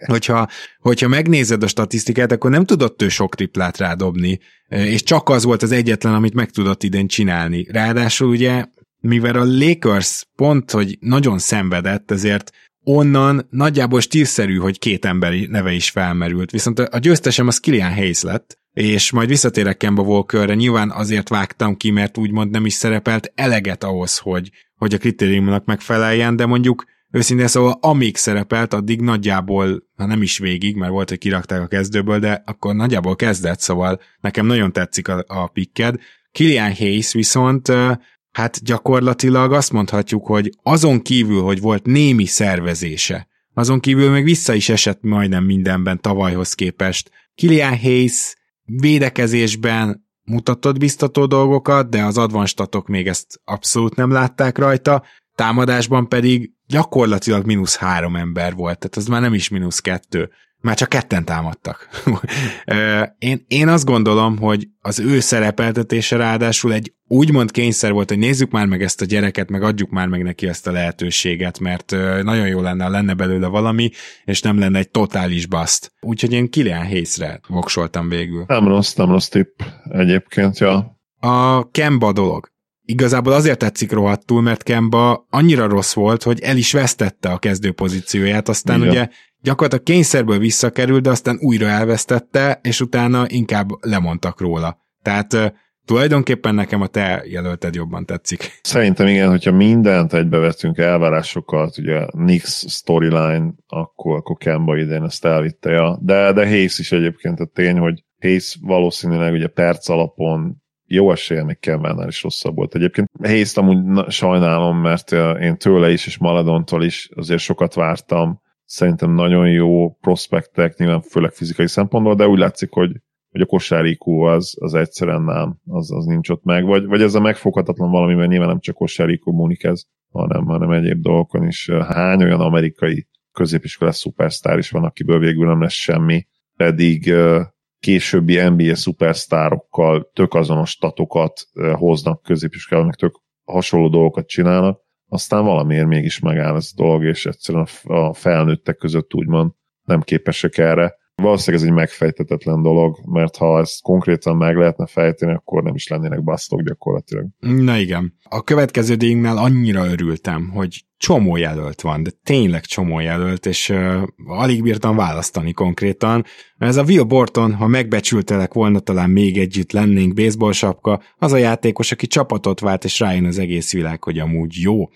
hogyha, hogyha megnézed a statisztikát, akkor nem tudott ő sok triplát rádobni, és csak az volt az egyetlen, amit meg tudott idén csinálni. Ráadásul ugye, mivel a Lakers pont, hogy nagyon szenvedett, ezért onnan nagyjából stílszerű, hogy két ember neve is felmerült. Viszont a győztesem az Kilian Hayes lett, és majd visszatérek Kemba Walkerre, nyilván azért vágtam ki, mert úgymond nem is szerepelt eleget ahhoz, hogy, hogy a kritériumnak megfeleljen, de mondjuk Őszintén szóval amíg szerepelt, addig nagyjából, ha nem is végig, mert volt, hogy kirakták a kezdőből, de akkor nagyjából kezdett, szóval nekem nagyon tetszik a, a pikked. Kilian Hayes viszont hát gyakorlatilag azt mondhatjuk, hogy azon kívül, hogy volt némi szervezése, azon kívül meg vissza is esett majdnem mindenben tavalyhoz képest. Kilian Hayes védekezésben mutatott biztató dolgokat, de az advanstatok még ezt abszolút nem látták rajta, támadásban pedig gyakorlatilag mínusz három ember volt, tehát az már nem is mínusz kettő. Már csak ketten támadtak. én, én azt gondolom, hogy az ő szerepeltetése ráadásul egy úgymond kényszer volt, hogy nézzük már meg ezt a gyereket, meg adjuk már meg neki ezt a lehetőséget, mert nagyon jó lenne, lenne belőle valami, és nem lenne egy totális baszt. Úgyhogy én Kilian Hayes-re voksoltam végül. Nem rossz, nem rossz tipp egyébként, ja. A Kemba dolog igazából azért tetszik rohadtul, mert Kemba annyira rossz volt, hogy el is vesztette a kezdő pozícióját, aztán Igen. ugye gyakorlatilag kényszerből visszakerült, de aztán újra elvesztette, és utána inkább lemondtak róla. Tehát tulajdonképpen nekem a te jelölted jobban tetszik. Szerintem igen, hogyha mindent egybevetünk elvárásokat, ugye Nix storyline, akkor, akkor Kemba idén ezt elvitte, ja. de, de Hayes is egyébként a tény, hogy Hayes valószínűleg ugye perc alapon jó esélye még Kevennel is rosszabb volt. Egyébként Hayes-t amúgy na, sajnálom, mert én tőle is és Maladontól is azért sokat vártam. Szerintem nagyon jó prospektek, nyilván főleg fizikai szempontból, de úgy látszik, hogy hogy a kosárikó az, az egyszerűen nem, az, az nincs ott meg, vagy, vagy ez a megfoghatatlan valami, mert nyilván nem csak kosárikó múlik ez, hanem, hanem egyéb dolgokon is. Hány olyan amerikai középiskolás szupersztár is van, akiből végül nem lesz semmi, pedig későbbi NBA szupersztárokkal tök azonos statokat hoznak középiskolában, meg tök hasonló dolgokat csinálnak, aztán valamiért mégis megáll ez a dolog, és egyszerűen a felnőttek között úgymond nem képesek erre. Valószínűleg ez egy megfejtetetlen dolog, mert ha ezt konkrétan meg lehetne fejteni, akkor nem is lennének basztok gyakorlatilag. Na igen. A következő díjnál annyira örültem, hogy csomó jelölt van, de tényleg csomó jelölt, és uh, alig bírtam választani konkrétan. Ez a Will Borton, ha megbecsültelek volna, talán még együtt lennénk baseball sapka, az a játékos, aki csapatot vált, és rájön az egész világ, hogy amúgy jó.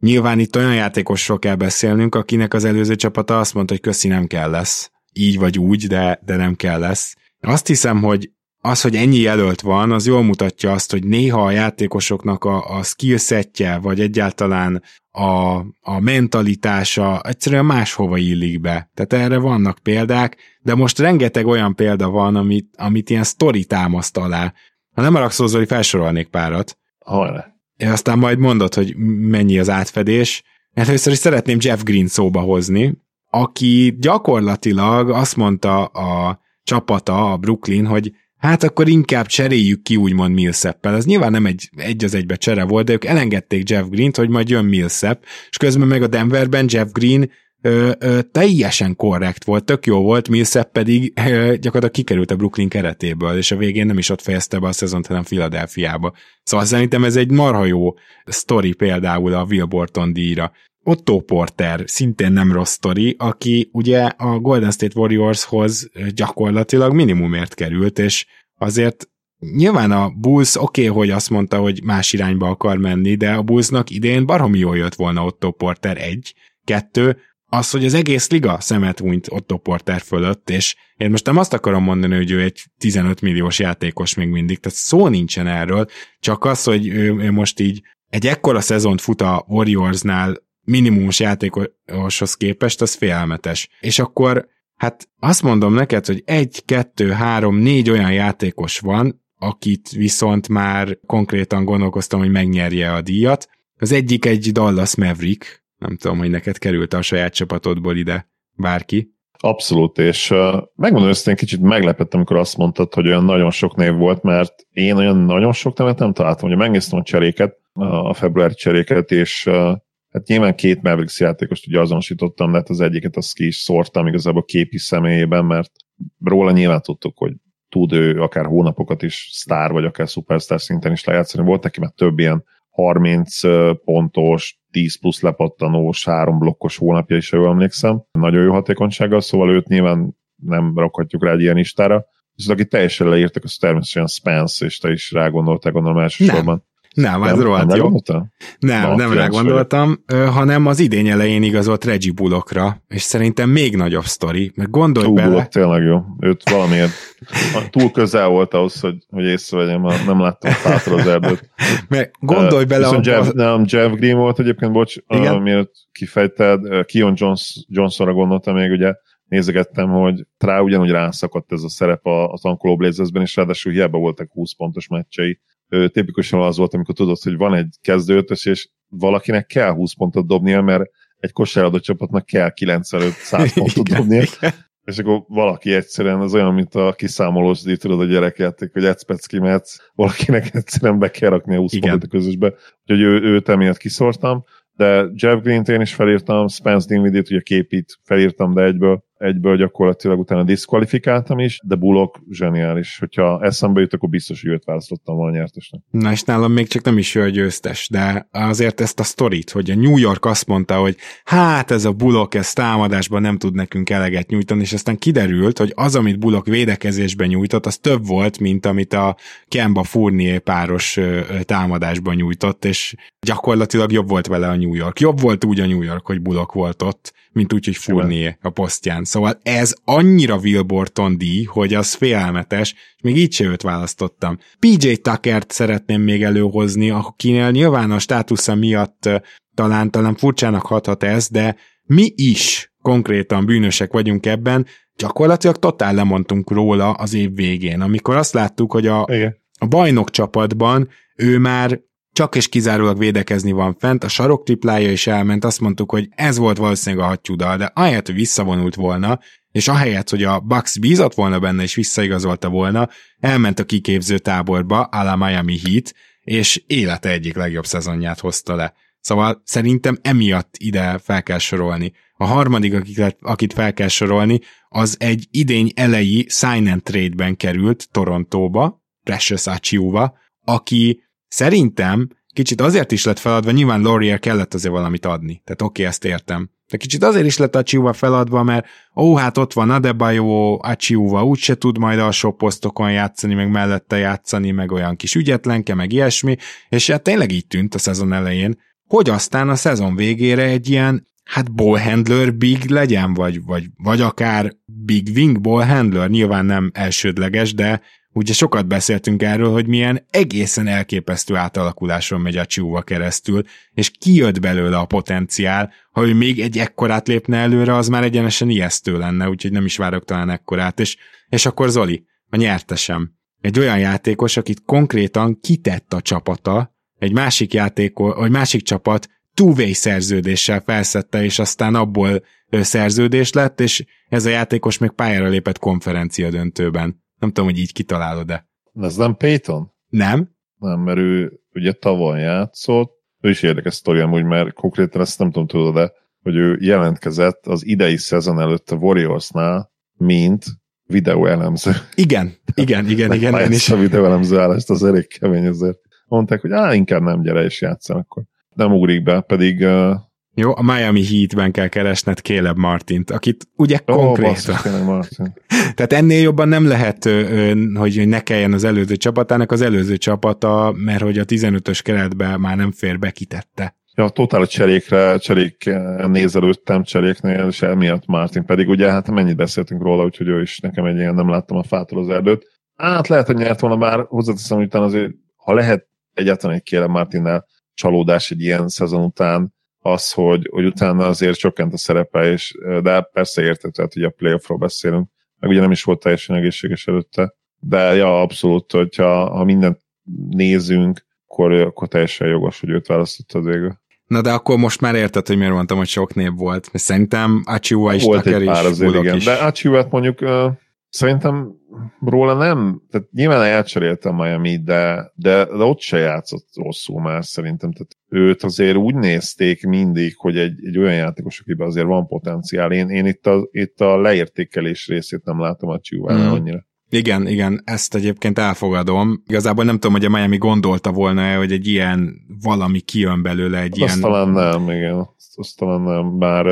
Nyilván itt olyan játékosról kell beszélnünk, akinek az előző csapata azt mondta, hogy köszi nem kell lesz így vagy úgy, de, de nem kell lesz. Azt hiszem, hogy az, hogy ennyi jelölt van, az jól mutatja azt, hogy néha a játékosoknak a, a skillsetje, vagy egyáltalán a, a mentalitása egyszerűen máshova illik be. Tehát erre vannak példák, de most rengeteg olyan példa van, amit, amit ilyen sztori támaszt alá. Ha nem haragszol, Zoli, felsorolnék párat. Hajrá. Aztán majd mondod, hogy mennyi az átfedés. Először is szeretném Jeff Green szóba hozni, aki gyakorlatilag azt mondta a csapata, a Brooklyn, hogy hát akkor inkább cseréljük ki úgymond Millsappel. Ez nyilván nem egy, egy az egybe csere volt, de ők elengedték Jeff Green-t, hogy majd jön Millsap, és közben meg a Denverben Jeff Green ö, ö, teljesen korrekt volt, tök jó volt, Millsap pedig ö, gyakorlatilag kikerült a Brooklyn keretéből, és a végén nem is ott fejezte be a szezont, hanem Philadelphiába. Szóval szerintem ez egy marha jó sztori például a Will Borton díjra. Otto Porter, szintén nem rossz sztori, aki ugye a Golden State Warriorshoz gyakorlatilag minimumért került, és azért nyilván a Bulls oké, okay, hogy azt mondta, hogy más irányba akar menni, de a Bullsnak idén baromi jól jött volna Otto Porter egy, kettő, az, hogy az egész liga szemet hunyt Otto Porter fölött, és én most nem azt akarom mondani, hogy ő egy 15 milliós játékos még mindig, tehát szó nincsen erről, csak az, hogy ő, ő most így egy ekkora szezont fut a Warriorsnál minimumos játékoshoz képest, az félelmetes. És akkor hát azt mondom neked, hogy egy, kettő, három, négy olyan játékos van, akit viszont már konkrétan gondolkoztam, hogy megnyerje a díjat. Az egyik egy Dallas Maverick, nem tudom, hogy neked került a saját csapatodból ide bárki. Abszolút, és megmondom őszintén, kicsit meglepettem, amikor azt mondtad, hogy olyan nagyon sok név volt, mert én olyan nagyon sok nevet nem találtam. Ugye megnéztem a cseréket, a februári cseréket, és Hát nyilván két Mavericks játékost ugye azonosítottam, mert az egyiket azt ki is szórtam igazából képi személyében, mert róla nyilván tudtuk, hogy tud ő akár hónapokat is sztár, vagy akár szupersztár szinten is lejátszani. Volt neki már több ilyen 30 pontos, 10 plusz lepattanós, három blokkos hónapja is, ha jól emlékszem. Nagyon jó hatékonysággal, szóval őt nyilván nem rakhatjuk rá egy ilyen istára. Viszont aki teljesen leírtak, az természetesen Spence, és te is rágondoltál, gondolom elsősorban. Nem. Nem, ez rohadt jó. Nem, nem rá gondoltam, hanem az idény elején igazolt Reggie Bullockra, és szerintem még nagyobb sztori, mert gondolj Hú, bele. Bullock tényleg jó. Őt valamiért túl közel volt ahhoz, hogy, hogy észrevegyem, nem láttam hátra az erdőt. Mert gondolj bele. Jeff, nem, Jeff Green volt egyébként, bocs, Igen? Miért kifejted, Kion Jones, Johnsonra gondoltam még, ugye nézegettem, hogy rá ugyanúgy rászakadt ez a szerep a, a tankoló Blazersben, és ráadásul hiába voltak 20 pontos meccsei, tipikusan az volt, amikor tudod, hogy van egy kezdőötös, és valakinek kell 20 pontot dobnia, mert egy kosáradó csapatnak kell 95-100 pontot dobnia, és akkor valaki egyszerűen az olyan, mint a kiszámolós díj, tudod, a gyerekjáték, hogy egy kimetsz, valakinek egyszerűen be kell rakni a 20 Igen. pontot a közösbe, úgyhogy ő, őt emiatt kiszortam, de Jeff Green-t én is felírtam, Spence Dinwiddie-t ugye képít, felírtam, de egyből egyből gyakorlatilag utána diszkvalifikáltam is, de Bullock zseniális. Hogyha eszembe jut, akkor biztos, hogy őt választottam volna nyertesnek. Na és nálam még csak nem is ő a győztes, de azért ezt a sztorit, hogy a New York azt mondta, hogy hát ez a Bullock, ez támadásban nem tud nekünk eleget nyújtani, és aztán kiderült, hogy az, amit Bullock védekezésben nyújtott, az több volt, mint amit a Kemba Fournier páros támadásban nyújtott, és gyakorlatilag jobb volt vele a New York. Jobb volt úgy a New York, hogy Bullock volt ott, mint úgy, hogy Fournier a posztján. Szóval ez annyira Wilborton díj, hogy az félelmetes, és még így se őt választottam. PJ Tuckert szeretném még előhozni, akinél nyilván a státusza miatt talán, talán furcsának hathat ez, de mi is konkrétan bűnösek vagyunk ebben, gyakorlatilag totál lemondtunk róla az év végén, amikor azt láttuk, hogy a, a bajnok csapatban ő már csak és kizárólag védekezni van fent, a sarok triplája is elment, azt mondtuk, hogy ez volt valószínűleg a hattyúdal, de ahelyett, hogy visszavonult volna, és ahelyett, hogy a Bucks bízott volna benne, és visszaigazolta volna, elment a kiképző táborba, a Miami Heat, és élete egyik legjobb szezonját hozta le. Szóval szerintem emiatt ide fel kell sorolni. A harmadik, akit, akit fel kell sorolni, az egy idény elejé sign and trade-ben került Torontóba, Precious Achiuva, aki szerintem kicsit azért is lett feladva, nyilván Laurier kellett azért valamit adni. Tehát oké, okay, ezt értem. De kicsit azért is lett Achiuva feladva, mert ó, hát ott van Adebayo, Achiuva úgyse tud majd alsó posztokon játszani, meg mellette játszani, meg olyan kis ügyetlenke, meg ilyesmi, és hát tényleg így tűnt a szezon elején, hogy aztán a szezon végére egy ilyen hát ball handler big legyen, vagy, vagy, vagy akár big wing ball handler, nyilván nem elsődleges, de ugye sokat beszéltünk erről, hogy milyen egészen elképesztő átalakuláson megy a Csiúva keresztül, és kijött belőle a potenciál, ha ő még egy ekkorát lépne előre, az már egyenesen ijesztő lenne, úgyhogy nem is várok talán ekkorát, és, és akkor Zoli, a nyertesem. Egy olyan játékos, akit konkrétan kitett a csapata, egy másik játékos, vagy másik csapat two szerződéssel felszette, és aztán abból szerződés lett, és ez a játékos még pályára lépett konferencia döntőben. Nem tudom, hogy így kitalálod-e. Ez nem Payton? Nem. Nem, mert ő ugye tavaly játszott, ő is érdekes sztori amúgy, mert konkrétan ezt nem tudom, tudod de hogy ő jelentkezett az idei szezon előtt a Warriorsnál, mint videó elemző. Igen, igen, igen, igen. igen is. A videó elemző állást az elég kemény azért. Mondták, hogy á, inkább nem gyere és játszan akkor. Nem ugrik be, pedig uh, jó, a Miami Heatben kell keresned Caleb Martint, akit ugye oh, konkrétan... Martin. Tehát ennél jobban nem lehet, hogy ne kelljen az előző csapatának, az előző csapata, mert hogy a 15-ös keretbe már nem fér be, kitette. Ja, totál cserékre, cserék nézelődtem cseréknél, és emiatt Martin pedig ugye, hát mennyit beszéltünk róla, úgyhogy ő is nekem egy ilyen nem láttam a fától az erdőt. Hát lehet, hogy nyert volna, bár hozzáteszem, hogy utána azért, ha lehet egyáltalán egy Caleb Martinnel csalódás egy ilyen szezon után, az, hogy, hogy utána azért csökkent a szerepe, és, de persze értető, hogy a playoffról beszélünk, meg ugye nem is volt teljesen egészséges előtte, de ja, abszolút, hogyha ha mindent nézünk, akkor, akkor teljesen jogos, hogy őt választottad végül. Na de akkor most már érted, hogy miért mondtam, hogy sok név volt. Szerintem Achiuwa is, volt Tucker egy pár is, azért, igen. is. De Achiuwa mondjuk Szerintem róla nem, tehát nyilván elcseréltem Miami, de, de, de ott se játszott rosszul már szerintem. Tehát őt azért úgy nézték mindig, hogy egy, egy olyan játékos, akiben azért van potenciál. Én, én itt, a, itt a leértékelés részét nem látom a Csúván mm. annyira. Igen, igen, ezt egyébként elfogadom. Igazából nem tudom, hogy a Miami gondolta volna-e, hogy egy ilyen valami kijön belőle, egy azt ilyen... talán nem, igen. Azt talán nem, bár,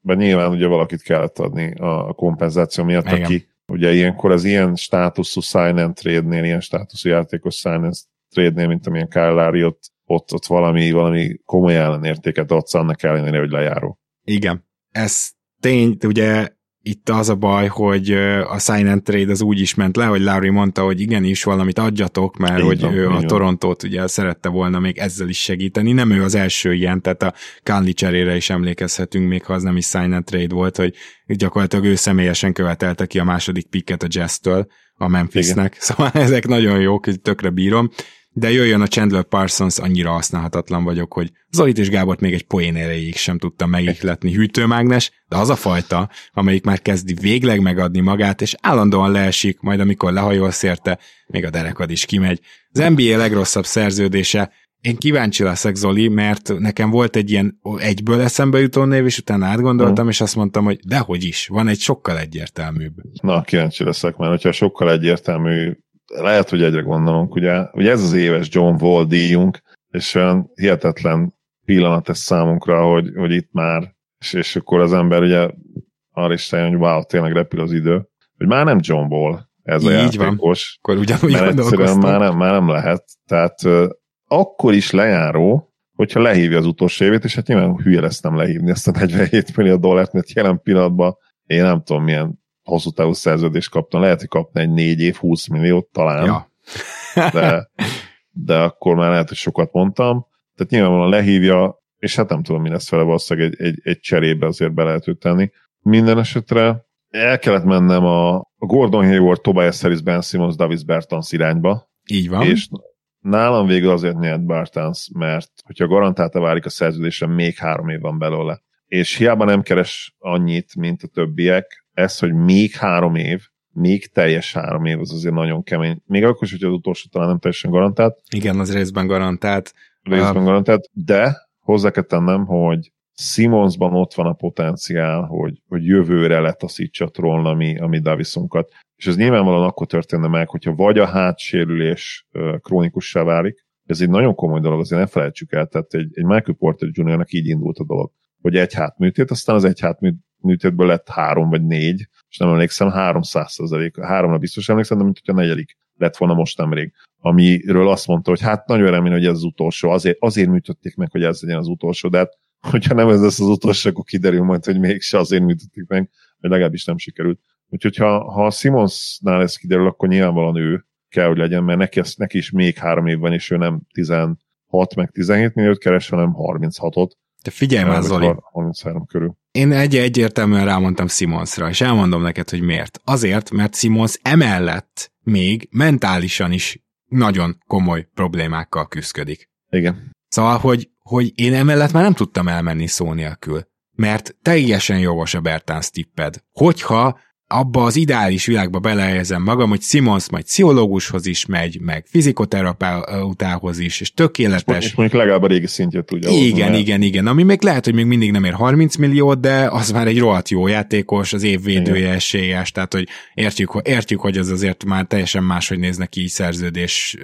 bár nyilván ugye valakit kellett adni a kompenzáció miatt, igen. aki Ugye ilyenkor az ilyen státuszú sign and trade-nél, ilyen státuszú játékos sign and trade-nél, mint amilyen Kyle Lowry, ott, ott, ott valami, valami komoly ellenértéket adsz annak ellenére, hogy lejáró. Igen. Ez tény, ugye itt az a baj, hogy a sign and trade az úgy is ment le, hogy Larry mondta, hogy igenis valamit adjatok, mert hogy ő a Torontót ugye szerette volna még ezzel is segíteni. Nem ő az első ilyen, tehát a Conley cserére is emlékezhetünk, még ha az nem is sign and trade volt, hogy gyakorlatilag ő személyesen követelte ki a második picket a Jazz-től, a Memphisnek. Igen. Szóval ezek nagyon jók, tökre bírom de jöjjön a Chandler Parsons, annyira használhatatlan vagyok, hogy Zolit és Gábort még egy poén erejéig sem tudtam megihletni hűtőmágnes, de az a fajta, amelyik már kezdi végleg megadni magát, és állandóan leesik, majd amikor lehajolsz érte, még a derekad is kimegy. Az NBA legrosszabb szerződése, én kíváncsi leszek, Zoli, mert nekem volt egy ilyen egyből eszembe jutó név, és utána átgondoltam, mm. és azt mondtam, hogy dehogy is, van egy sokkal egyértelműbb. Na, kíváncsi leszek, mert hogyha sokkal egyértelmű lehet, hogy egyre gondolunk, ugye, ugye ez az éves John Wall díjunk, és olyan hihetetlen pillanat ez számunkra, hogy, hogy itt már, és, és akkor az ember ugye arra is szálljon, hogy wow, tényleg repül az idő, hogy már nem John Wall ez Így a játékos. Van. Akkor ugyanúgy mert egyszerűen már nem, már nem lehet. Tehát uh, akkor is lejáró, hogyha lehívja az utolsó évét, és hát nyilván hülye lesz nem lehívni ezt a 47 millió dollárt, mert jelen pillanatban én nem tudom, milyen hosszú távú szerződést kaptam, lehet, hogy kapna egy 4 év 20 milliót talán, ja. de, de akkor már lehet, hogy sokat mondtam. Tehát nyilvánvalóan lehívja, és hát nem tudom, mi lesz vele, valószínűleg egy, egy, egy cserébe azért be lehet őt tenni. Minden esetre el kellett mennem a, Gordon Hayward, Tobias Harris, Ben Simmons, Davis Bertans irányba. Így van. És nálam végül azért nyert Bertans, mert hogyha garantálta válik a szerződésre, még három év van belőle. És hiába nem keres annyit, mint a többiek, ez, hogy még három év, még teljes három év, az azért nagyon kemény. Még akkor is, hogy az utolsó talán nem teljesen garantált. Igen, az részben garantált. Részben garantált, de hozzá kell tennem, hogy Simonsban ott van a potenciál, hogy, hogy jövőre letaszítsa Troll, ami, ami Davisonkat. És ez nyilvánvalóan akkor történne meg, hogyha vagy a hátsérülés krónikussá válik, ez egy nagyon komoly dolog, azért ne felejtsük el, tehát egy, egy Michael Porter Jr.-nak így indult a dolog, hogy egy hátműtét, aztán az egy hátműtétből lett három vagy négy, és nem emlékszem, 300 százalék, háromra biztos emlékszem, de mint hogyha a negyedik lett volna most nemrég, amiről azt mondta, hogy hát nagyon remélem, hogy ez az utolsó, azért, azért műtötték meg, hogy ez legyen az utolsó, de hát hogyha nem ez lesz az utolsó, akkor kiderül majd, hogy mégse azért műtötték meg, vagy legalábbis nem sikerült. Úgyhogy ha, ha a Simonsnál ez kiderül, akkor nyilvánvalóan ő kell, hogy legyen, mert neki, neki is még három év van, és ő nem 16 meg 17 milliót keres, hanem 36-ot. Te figyelj már, Zoli. 33 körül. Én egy egyértelműen rámondtam Simonsra, és elmondom neked, hogy miért. Azért, mert Simons emellett még mentálisan is nagyon komoly problémákkal küzdik. Igen. Szóval, hogy, hogy én emellett már nem tudtam elmenni szó nélkül. Mert teljesen jogos a Bertans tipped. Hogyha abba az ideális világba belehelyezem magam, hogy Simons majd pszichológushoz is megy, meg fizikoterapeutához is, és tökéletes. És mondjuk legalább a régi szintjét tudja. Igen, hozni, igen, igen. Ami még lehet, hogy még mindig nem ér 30 milliót, de az már egy rohadt jó játékos, az év védője esélyes, tehát hogy értjük, értjük, hogy az azért már teljesen máshogy néznek ki szerződés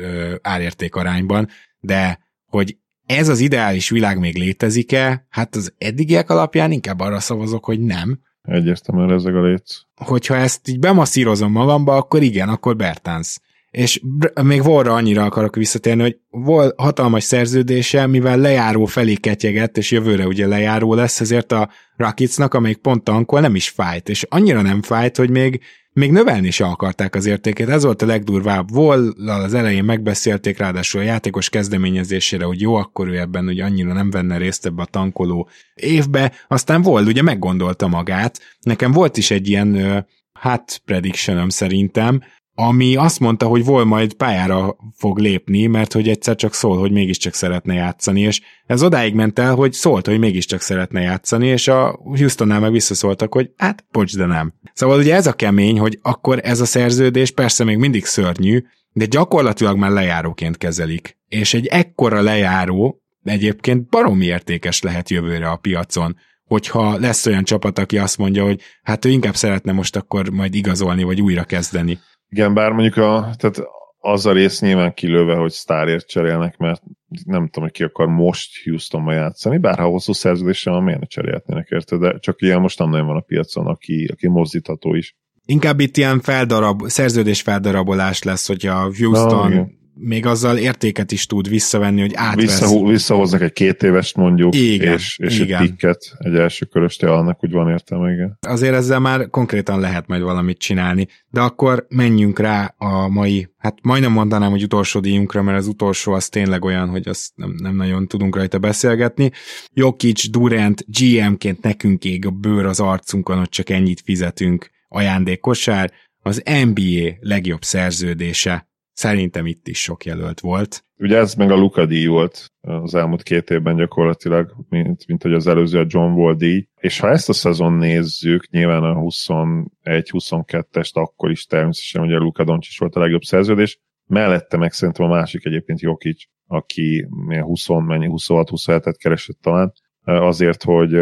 árérték arányban, de hogy ez az ideális világ még létezik-e? Hát az eddigiek alapján inkább arra szavazok, hogy nem Egyértelműen ezek a léc. Hogyha ezt így bemasszírozom magamba, akkor igen, akkor Bertans. És még volna annyira akarok visszatérni, hogy volt hatalmas szerződése, mivel lejáró felé ketyegett, és jövőre ugye lejáró lesz, ezért a Rakicnak, amelyik pont tankol, nem is fájt. És annyira nem fájt, hogy még még növelni se akarták az értékét, ez volt a legdurvább. Vollal az elején megbeszélték, ráadásul a játékos kezdeményezésére, hogy jó, akkor ő ebben ugye annyira nem venne részt ebbe a tankoló évbe, aztán volt, ugye meggondolta magát. Nekem volt is egy ilyen hát predictionem szerintem, ami azt mondta, hogy Vol majd pályára fog lépni, mert hogy egyszer csak szól, hogy mégiscsak szeretne játszani, és ez odáig ment el, hogy szólt, hogy mégiscsak szeretne játszani, és a Houstonnál meg visszaszóltak, hogy hát, bocs, de nem. Szóval ugye ez a kemény, hogy akkor ez a szerződés persze még mindig szörnyű, de gyakorlatilag már lejáróként kezelik. És egy ekkora lejáró egyébként baromi értékes lehet jövőre a piacon, hogyha lesz olyan csapat, aki azt mondja, hogy hát ő inkább szeretne most akkor majd igazolni, vagy újra kezdeni. Igen, bár mondjuk a, tehát az a rész nyilván kilőve, hogy sztárért cserélnek, mert nem tudom, hogy ki akar most Houstonba játszani, bár ha hosszú szerződéssel van, miért ne cserélhetnének érte, de csak ilyen most nem nagyon van a piacon, aki, aki mozdítható is. Inkább itt ilyen feldarab, szerződés feldarabolás lesz, hogyha Houston Na, még azzal értéket is tud visszavenni, hogy átvesz. Vissza, visszahoznak egy két évest mondjuk, igen, és, és igen. egy pikket, egy első köröstél, annak úgy van értelme, igen. Azért ezzel már konkrétan lehet majd valamit csinálni, de akkor menjünk rá a mai, hát majdnem mondanám, hogy utolsó díjunkra, mert az utolsó az tényleg olyan, hogy azt nem, nem nagyon tudunk rajta beszélgetni. Jokic, Durant, GM-ként nekünk ég a bőr az arcunkon, hogy csak ennyit fizetünk ajándékosár, az NBA legjobb szerződése Szerintem itt is sok jelölt volt. Ugye ez meg a Luka díj volt az elmúlt két évben gyakorlatilag, mint, mint hogy az előző a John Wall díj. És ha ezt a szezon nézzük, nyilván a 21-22-est akkor is természetesen ugye Luka Doncic volt a legjobb szerződés, mellette meg szerintem a másik egyébként Jokic, aki 20, mennyi, 26-27-et keresett talán, azért, hogy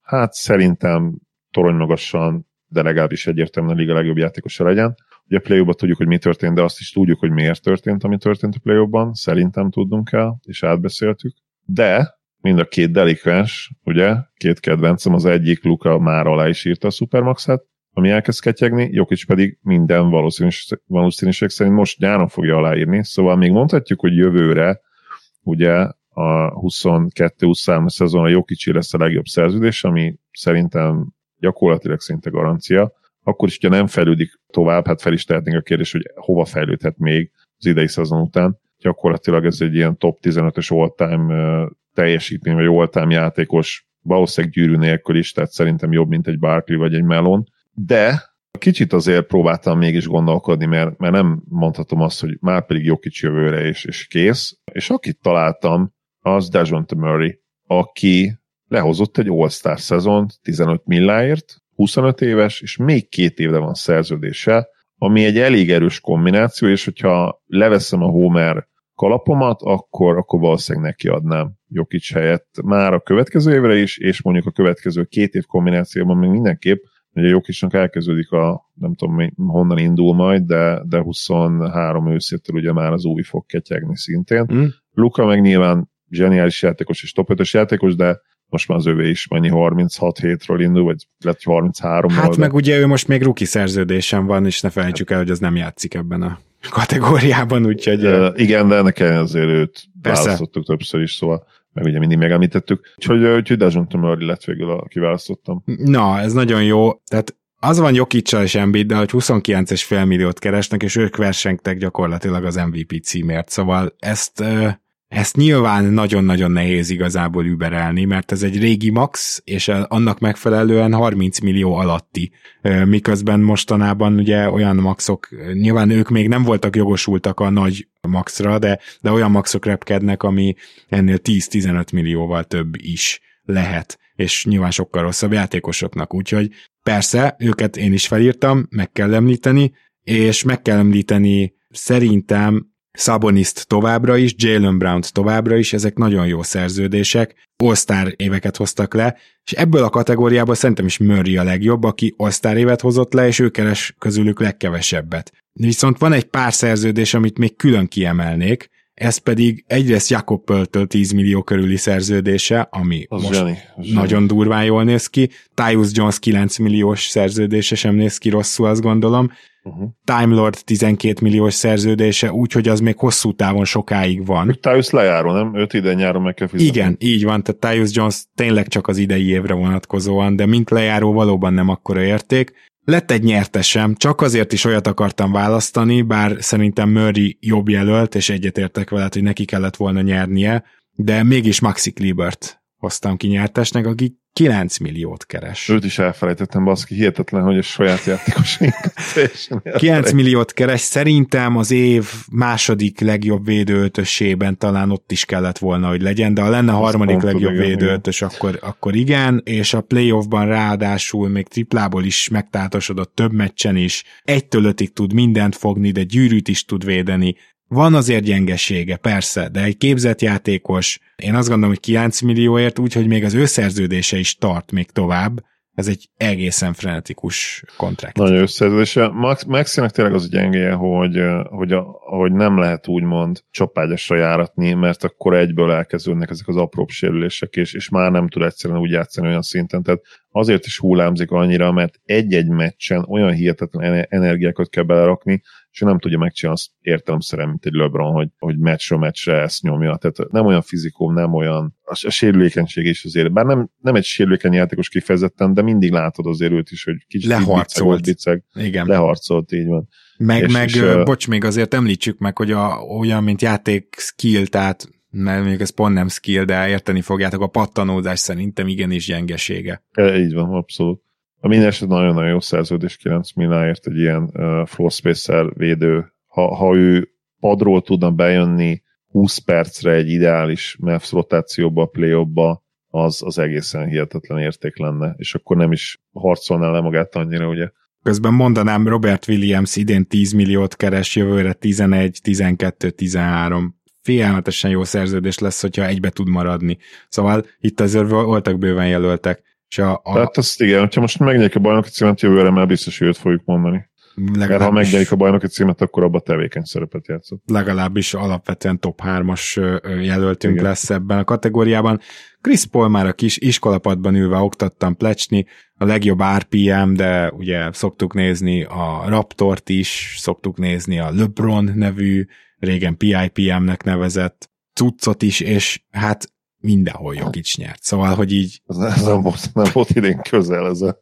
hát szerintem toronymagasan, de legalábbis egyértelműen a liga legjobb játékosa legyen. Ugye a play tudjuk, hogy mi történt, de azt is tudjuk, hogy miért történt, ami történt a play Szerintem tudnunk kell, és átbeszéltük. De mind a két delikvens, ugye, két kedvencem, az egyik Luka már alá is írta a Supermaxet, ami elkezd ketyegni, Jokic pedig minden valószínűség, szerint most nyáron fogja aláírni, szóval még mondhatjuk, hogy jövőre ugye a 22-23 szezon a Jokicsi lesz a legjobb szerződés, ami szerintem gyakorlatilag szinte garancia. Akkor is, hogyha nem fejlődik tovább, hát fel is tehetnénk a kérdés, hogy hova fejlődhet még az idei szezon után. Gyakorlatilag ez egy ilyen top 15-ös all-time teljesítmény, vagy all-time játékos, valószínűleg gyűrű nélkül is, tehát szerintem jobb, mint egy Barkley vagy egy Melon. De kicsit azért próbáltam mégis gondolkodni, mert, mert nem mondhatom azt, hogy már pedig Jokic jövőre és, és kész. És akit találtam, az Dejounte Murray, aki lehozott egy All-Star szezont 15 milláért, 25 éves, és még két évre van szerződése, ami egy elég erős kombináció, és hogyha leveszem a Homer kalapomat, akkor, akkor valószínűleg neki adnám Jokic helyett már a következő évre is, és mondjuk a következő két év kombinációban még mindenképp, ugye Jokicnak elkezdődik a, nem tudom honnan indul majd, de, de 23 őszétől ugye már az új fog ketyegni szintén. Mm. Luka meg nyilván zseniális játékos és top 5 játékos, de most már az övé is mennyi 36 hétről indul, vagy lett 33 Hát meg ugye ő most még ruki szerződésen van, és ne felejtsük el, hogy az nem játszik ebben a kategóriában, úgyhogy... Uh, igen, de ennek azért őt Persze. választottuk többször is, szóval meg ugye mindig megemlítettük. Úgyhogy, úgyhogy Dejounte Murray lett végül, a kiválasztottam. Na, ez nagyon jó. Tehát az van Jokicsal és Embiid, de hogy 29,5 milliót keresnek, és ők versengtek gyakorlatilag az MVP címért. Szóval ezt ezt nyilván nagyon-nagyon nehéz igazából überelni, mert ez egy régi max, és annak megfelelően 30 millió alatti, miközben mostanában ugye olyan maxok, nyilván ők még nem voltak jogosultak a nagy maxra, de, de olyan maxok repkednek, ami ennél 10-15 millióval több is lehet, és nyilván sokkal rosszabb játékosoknak, úgyhogy persze, őket én is felírtam, meg kell említeni, és meg kell említeni szerintem Szaboniszt továbbra is, Jalen brown továbbra is, ezek nagyon jó szerződések, all éveket hoztak le, és ebből a kategóriából szerintem is Murray a legjobb, aki all évet hozott le, és ő keres közülük legkevesebbet. Viszont van egy pár szerződés, amit még külön kiemelnék, ez pedig egyrészt Jakob Pöltől 10 millió körüli szerződése, ami az most zseni, zseni. nagyon durván jól néz ki. Tyus Jones 9 milliós szerződése sem néz ki rosszul, azt gondolom. Uh-huh. Time Lord 12 milliós szerződése, úgyhogy az még hosszú távon sokáig van. Tyus lejáró, nem? Őt ide nyáron meg kell fizetni. Igen, így van, tehát Tyus Jones tényleg csak az idei évre vonatkozóan, de mint lejáró valóban nem akkora érték. Lett egy nyertesem, csak azért is olyat akartam választani, bár szerintem Murray jobb jelölt, és egyetértek veled, hogy neki kellett volna nyernie, de mégis Maxi Klebert hoztam ki nyertesnek, aki 9 milliót keres. Őt is elfelejtettem, baszki, hihetetlen, hogy a saját játékosaink 9 milliót keres, szerintem az év második legjobb védőötösében talán ott is kellett volna, hogy legyen, de ha lenne a harmadik legjobb védőötös, akkor, akkor igen, és a playoffban ráadásul még triplából is megtátosodott több meccsen is, egytől ötig tud mindent fogni, de gyűrűt is tud védeni, van azért gyengesége, persze, de egy képzett játékos, én azt gondolom, hogy 9 millióért, úgyhogy még az ő szerződése is tart még tovább, ez egy egészen frenetikus kontrakt. Nagyon összeszerződése. Max, Maxinek tényleg az a gyengéje, hogy, hogy, a, hogy nem lehet úgymond csapágyasra járatni, mert akkor egyből elkezdődnek ezek az apróbb sérülések, és, és már nem tud egyszerűen úgy játszani olyan szinten. Tehát azért is hullámzik annyira, mert egy-egy meccsen olyan hihetetlen energiákat kell belerakni, és nem tudja megcsinálni azt értelemszerűen, mint egy LeBron, hogy, hogy meccsről meccsre ezt nyomja. Tehát nem olyan fizikum, nem olyan, a, a sérülékenység is azért, bár nem, nem egy sérülékeny játékos kifejezetten, de mindig látod azért őt is, hogy kicsit leharcolt. Biceg, Igen. Leharcolt, így van. Meg, és, meg és, bocs, még azért említsük meg, hogy a, olyan, mint játék skill, tehát mert még ez pont nem skill, de érteni fogjátok, a pattanózás szerintem igenis gyengesége. E, így van, abszolút. A minden esetben nagyon-nagyon jó szerződés 9 milliáért egy ilyen uh, floor spacer védő. Ha, ha ő padról tudna bejönni 20 percre egy ideális Mavs rotációba, play az, az egészen hihetetlen érték lenne, és akkor nem is harcolná le magát annyira, ugye. Közben mondanám, Robert Williams idén 10 milliót keres, jövőre 11, 12, 13 félelmetesen jó szerződés lesz, hogyha egybe tud maradni. Szóval itt azért voltak bőven jelöltek. És a. Tehát azt igen, hogyha most megnyerik a bajnoki címet, jövőre már biztos, hogy őt fogjuk mondani. Legalábbis, Mert ha megnyerik a bajnoki címet, akkor abba tevékeny szerepet játszott. Legalábbis alapvetően top 3-as jelöltünk igen. lesz ebben a kategóriában. Chris Paul már a kis iskolapadban ülve oktattam plecsni, a legjobb RPM, de ugye szoktuk nézni a Raptort is, szoktuk nézni a LeBron nevű, régen PIPM-nek nevezett cuccot is, és hát mindenhol Jokic nyert. Szóval, hogy így... Ez nem volt, nem volt idén közel ez a,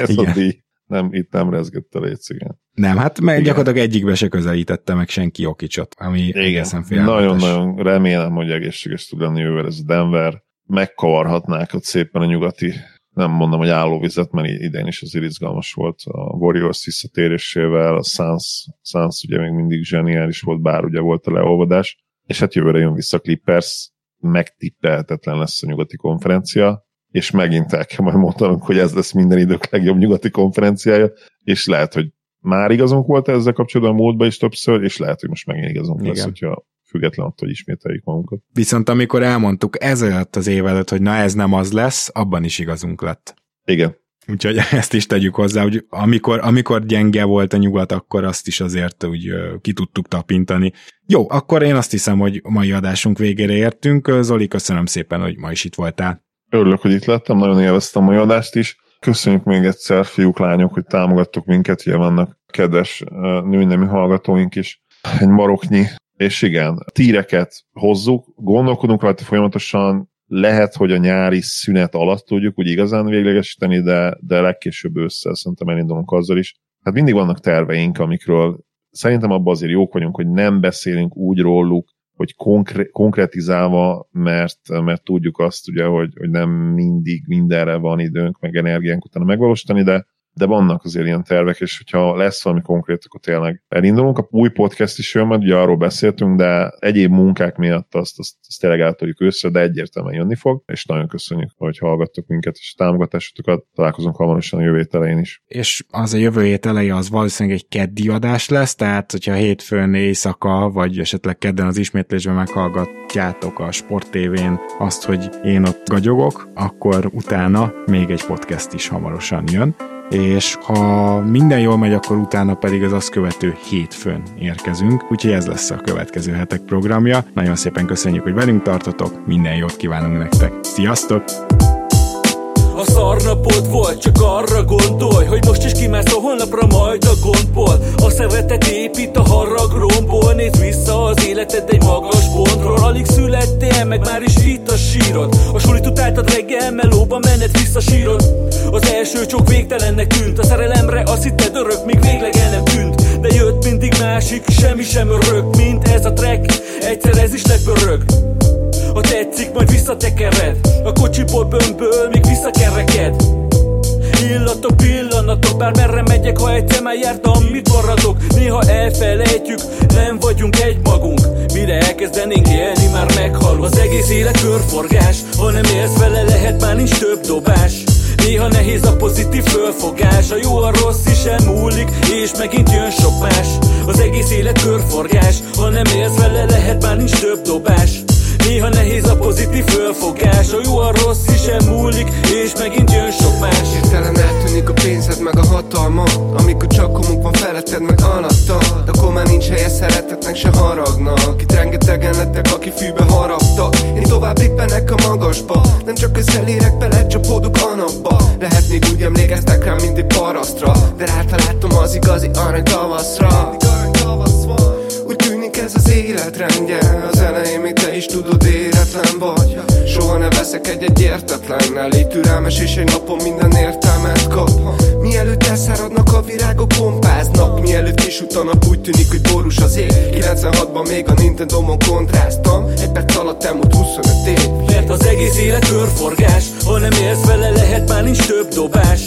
ez Igen. a díj. Nem, itt nem rezgett a léc, igen. Nem, hát meg igen. gyakorlatilag egyikbe se közelítette meg senki Jokicsot, ami egészen Nagyon-nagyon remélem, hogy egészséges tud lenni ővel ez Denver. Megkavarhatnák ott szépen a nyugati nem mondom, hogy állóvizet, mert idén is az izgalmas volt a Warriors visszatérésével, a Suns, Suns ugye még mindig zseniális volt, bár ugye volt a leolvadás, és hát jövőre jön vissza Clippers, megtippelhetetlen lesz a nyugati konferencia, és megint el kell majd mondanunk, hogy ez lesz minden idők legjobb nyugati konferenciája, és lehet, hogy már igazunk volt ezzel kapcsolatban a múltban is többször, és lehet, hogy most megint igazunk Igen. lesz, hogyha független attól, hogy ismételjük magunkat. Viszont amikor elmondtuk ezelőtt az év előtt, hogy na ez nem az lesz, abban is igazunk lett. Igen. Úgyhogy ezt is tegyük hozzá, hogy amikor, amikor gyenge volt a nyugat, akkor azt is azért úgy ki tudtuk tapintani. Jó, akkor én azt hiszem, hogy a mai adásunk végére értünk. Zoli, köszönöm szépen, hogy ma is itt voltál. Örülök, hogy itt lettem, nagyon élveztem a mai adást is. Köszönjük még egyszer, fiúk, lányok, hogy támogattok minket, ugye vannak kedves nőnemi hallgatóink is. Egy maroknyi és igen, tíreket hozzuk, gondolkodunk rajta folyamatosan, lehet, hogy a nyári szünet alatt tudjuk úgy igazán véglegesíteni, de, de legkésőbb össze szerintem elindulunk azzal is. Hát mindig vannak terveink, amikről szerintem abban azért jók vagyunk, hogy nem beszélünk úgy róluk, hogy konkre- konkretizálva, mert, mert tudjuk azt ugye, hogy, hogy nem mindig mindenre van időnk, meg energiánk utána megvalósítani, de de vannak azért ilyen tervek, és hogyha lesz valami konkrét, akkor tényleg elindulunk. A új podcast is jön, mert ugye arról beszéltünk, de egyéb munkák miatt azt, azt, azt tényleg átoljuk össze, de egyértelműen jönni fog, és nagyon köszönjük, hogy hallgattok minket, és támogatásotokat találkozunk hamarosan a jövő elején is. És az a jövő hét eleje az valószínűleg egy keddi adás lesz, tehát hogyha hétfőn éjszaka, vagy esetleg kedden az ismétlésben meghallgatjátok a Sport TV-n azt, hogy én ott gagyogok, akkor utána még egy podcast is hamarosan jön és ha minden jól megy, akkor utána pedig az azt követő hétfőn érkezünk, úgyhogy ez lesz a következő hetek programja. Nagyon szépen köszönjük, hogy velünk tartotok, minden jót kívánunk nektek. Sziasztok! Szarnapod volt, csak arra gondolj Hogy most is kimász a holnapra majd a gondból A szeretet épít a harag romból Nézd vissza az életed egy magas pontról Alig születtél, meg már is itt a sírod. A sulit utáltad reggel, melóba menet vissza sírod. Az első csók végtelennek tűnt A szerelemre azt hitted örök, míg végleg el nem tűnt. De jött mindig másik, semmi sem örök Mint ez a track, egyszer ez is lepörög ha tetszik, majd visszatekered. A kocsiból bömböl, még visszakereked Illatok, pillanatok, bár merre megyek, ha egyszer már jártam, mit maradok? Néha elfelejtjük, nem vagyunk egy magunk Mire elkezdenénk élni, már meghal Az egész élet körforgás, ha nem élsz vele, lehet már nincs több dobás. Néha nehéz a pozitív fölfogás A jó, a rossz is elmúlik És megint jön sok más. Az egész élet körforgás. Ha nem élsz vele, lehet már nincs több dobás Néha nehéz a pozitív fölfogás A jó, a rossz is elmúlik És megint jön sok más. Hirtelen eltűnik a pénzed meg a hatalma Amikor csak komuk van feletted meg alatta. De akkor már nincs helye szeretetnek se haragnak. Itt rengetegen lettek, aki fűbe haraptak Én tovább lippenek a magasba Nem csak közelérek, belecsapódok a napba. Lehet még úgy emlékeztek rám, mint egy parasztra De rátaláltam az igazi arany tavaszra ez az életrendje? Az elején még te is tudod éretlen vagy. Soha ne veszek egy-egy értetlen Elég türelmes és egy napon minden értelmet kap. Mielőtt elszáradnak a virágok pompáznak. Mielőtt kisutanak úgy tűnik, hogy borús az ég. 96-ban még a Nintendo-mon kontráztam. Egy perc alatt elmúlt 25 év. Mert az egész élet körforgás Ha nem élsz vele lehet már nincs több dobás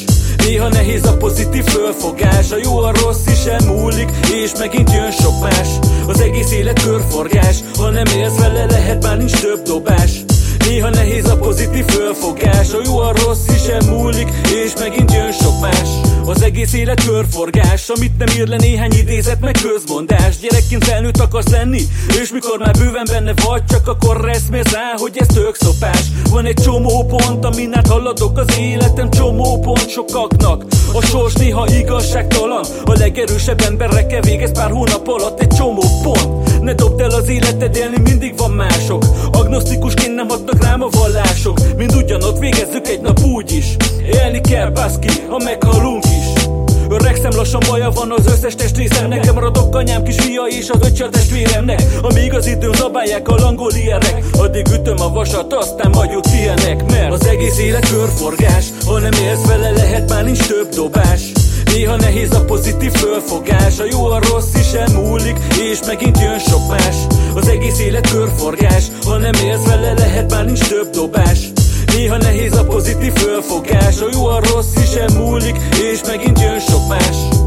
Néha nehéz a pozitív fölfogás A jó, a rossz is elmúlik És megint jön sok más. Az egész élet körforgás Ha nem élsz vele lehet már nincs több dobás Néha nehéz a pozitív fölfogás A jó, a rossz is elmúlik És megint jön sok más. Az egész élet körforgás Amit nem ír le néhány idézet meg közmondás. Gyerekként felnőtt akarsz lenni És mikor már bőven benne vagy Csak akkor reszmélsz rá, hogy ez tök szopás. Van egy csomó pont, amin át haladok Az életem csomó pont sokaknak. A sors néha igazságtalan A legerősebb emberekkel végez pár hónap alatt Egy csomó pont Ne dobd el az életed élni, mindig van mások. Agnosztikusként nem hatnak rám a vallások. Mind ugyanott végezzük egy nap úgy is. Élni kell baszki, ha meghalunk is. A rexem lassan baja van az összes testrészem. Nekem maradok anyám kis fia és az öccse testvéremnek. Amíg az időn zabálják a langolierek Addig ütöm a vasat, aztán majd jut ilyenek. Mert az egész élet körforgás Ha nem élsz vele, lehet már nincs több dobás Néha nehéz a pozitív fölfogás A jó, a rossz is elmúlik És megint jön sok más. Az egész élet körforgás Ha nem élsz vele, lehet már nincs több dobás. Néha nehéz a pozitív fölfogás A jó, a rossz is elmúlik És megint jön sok más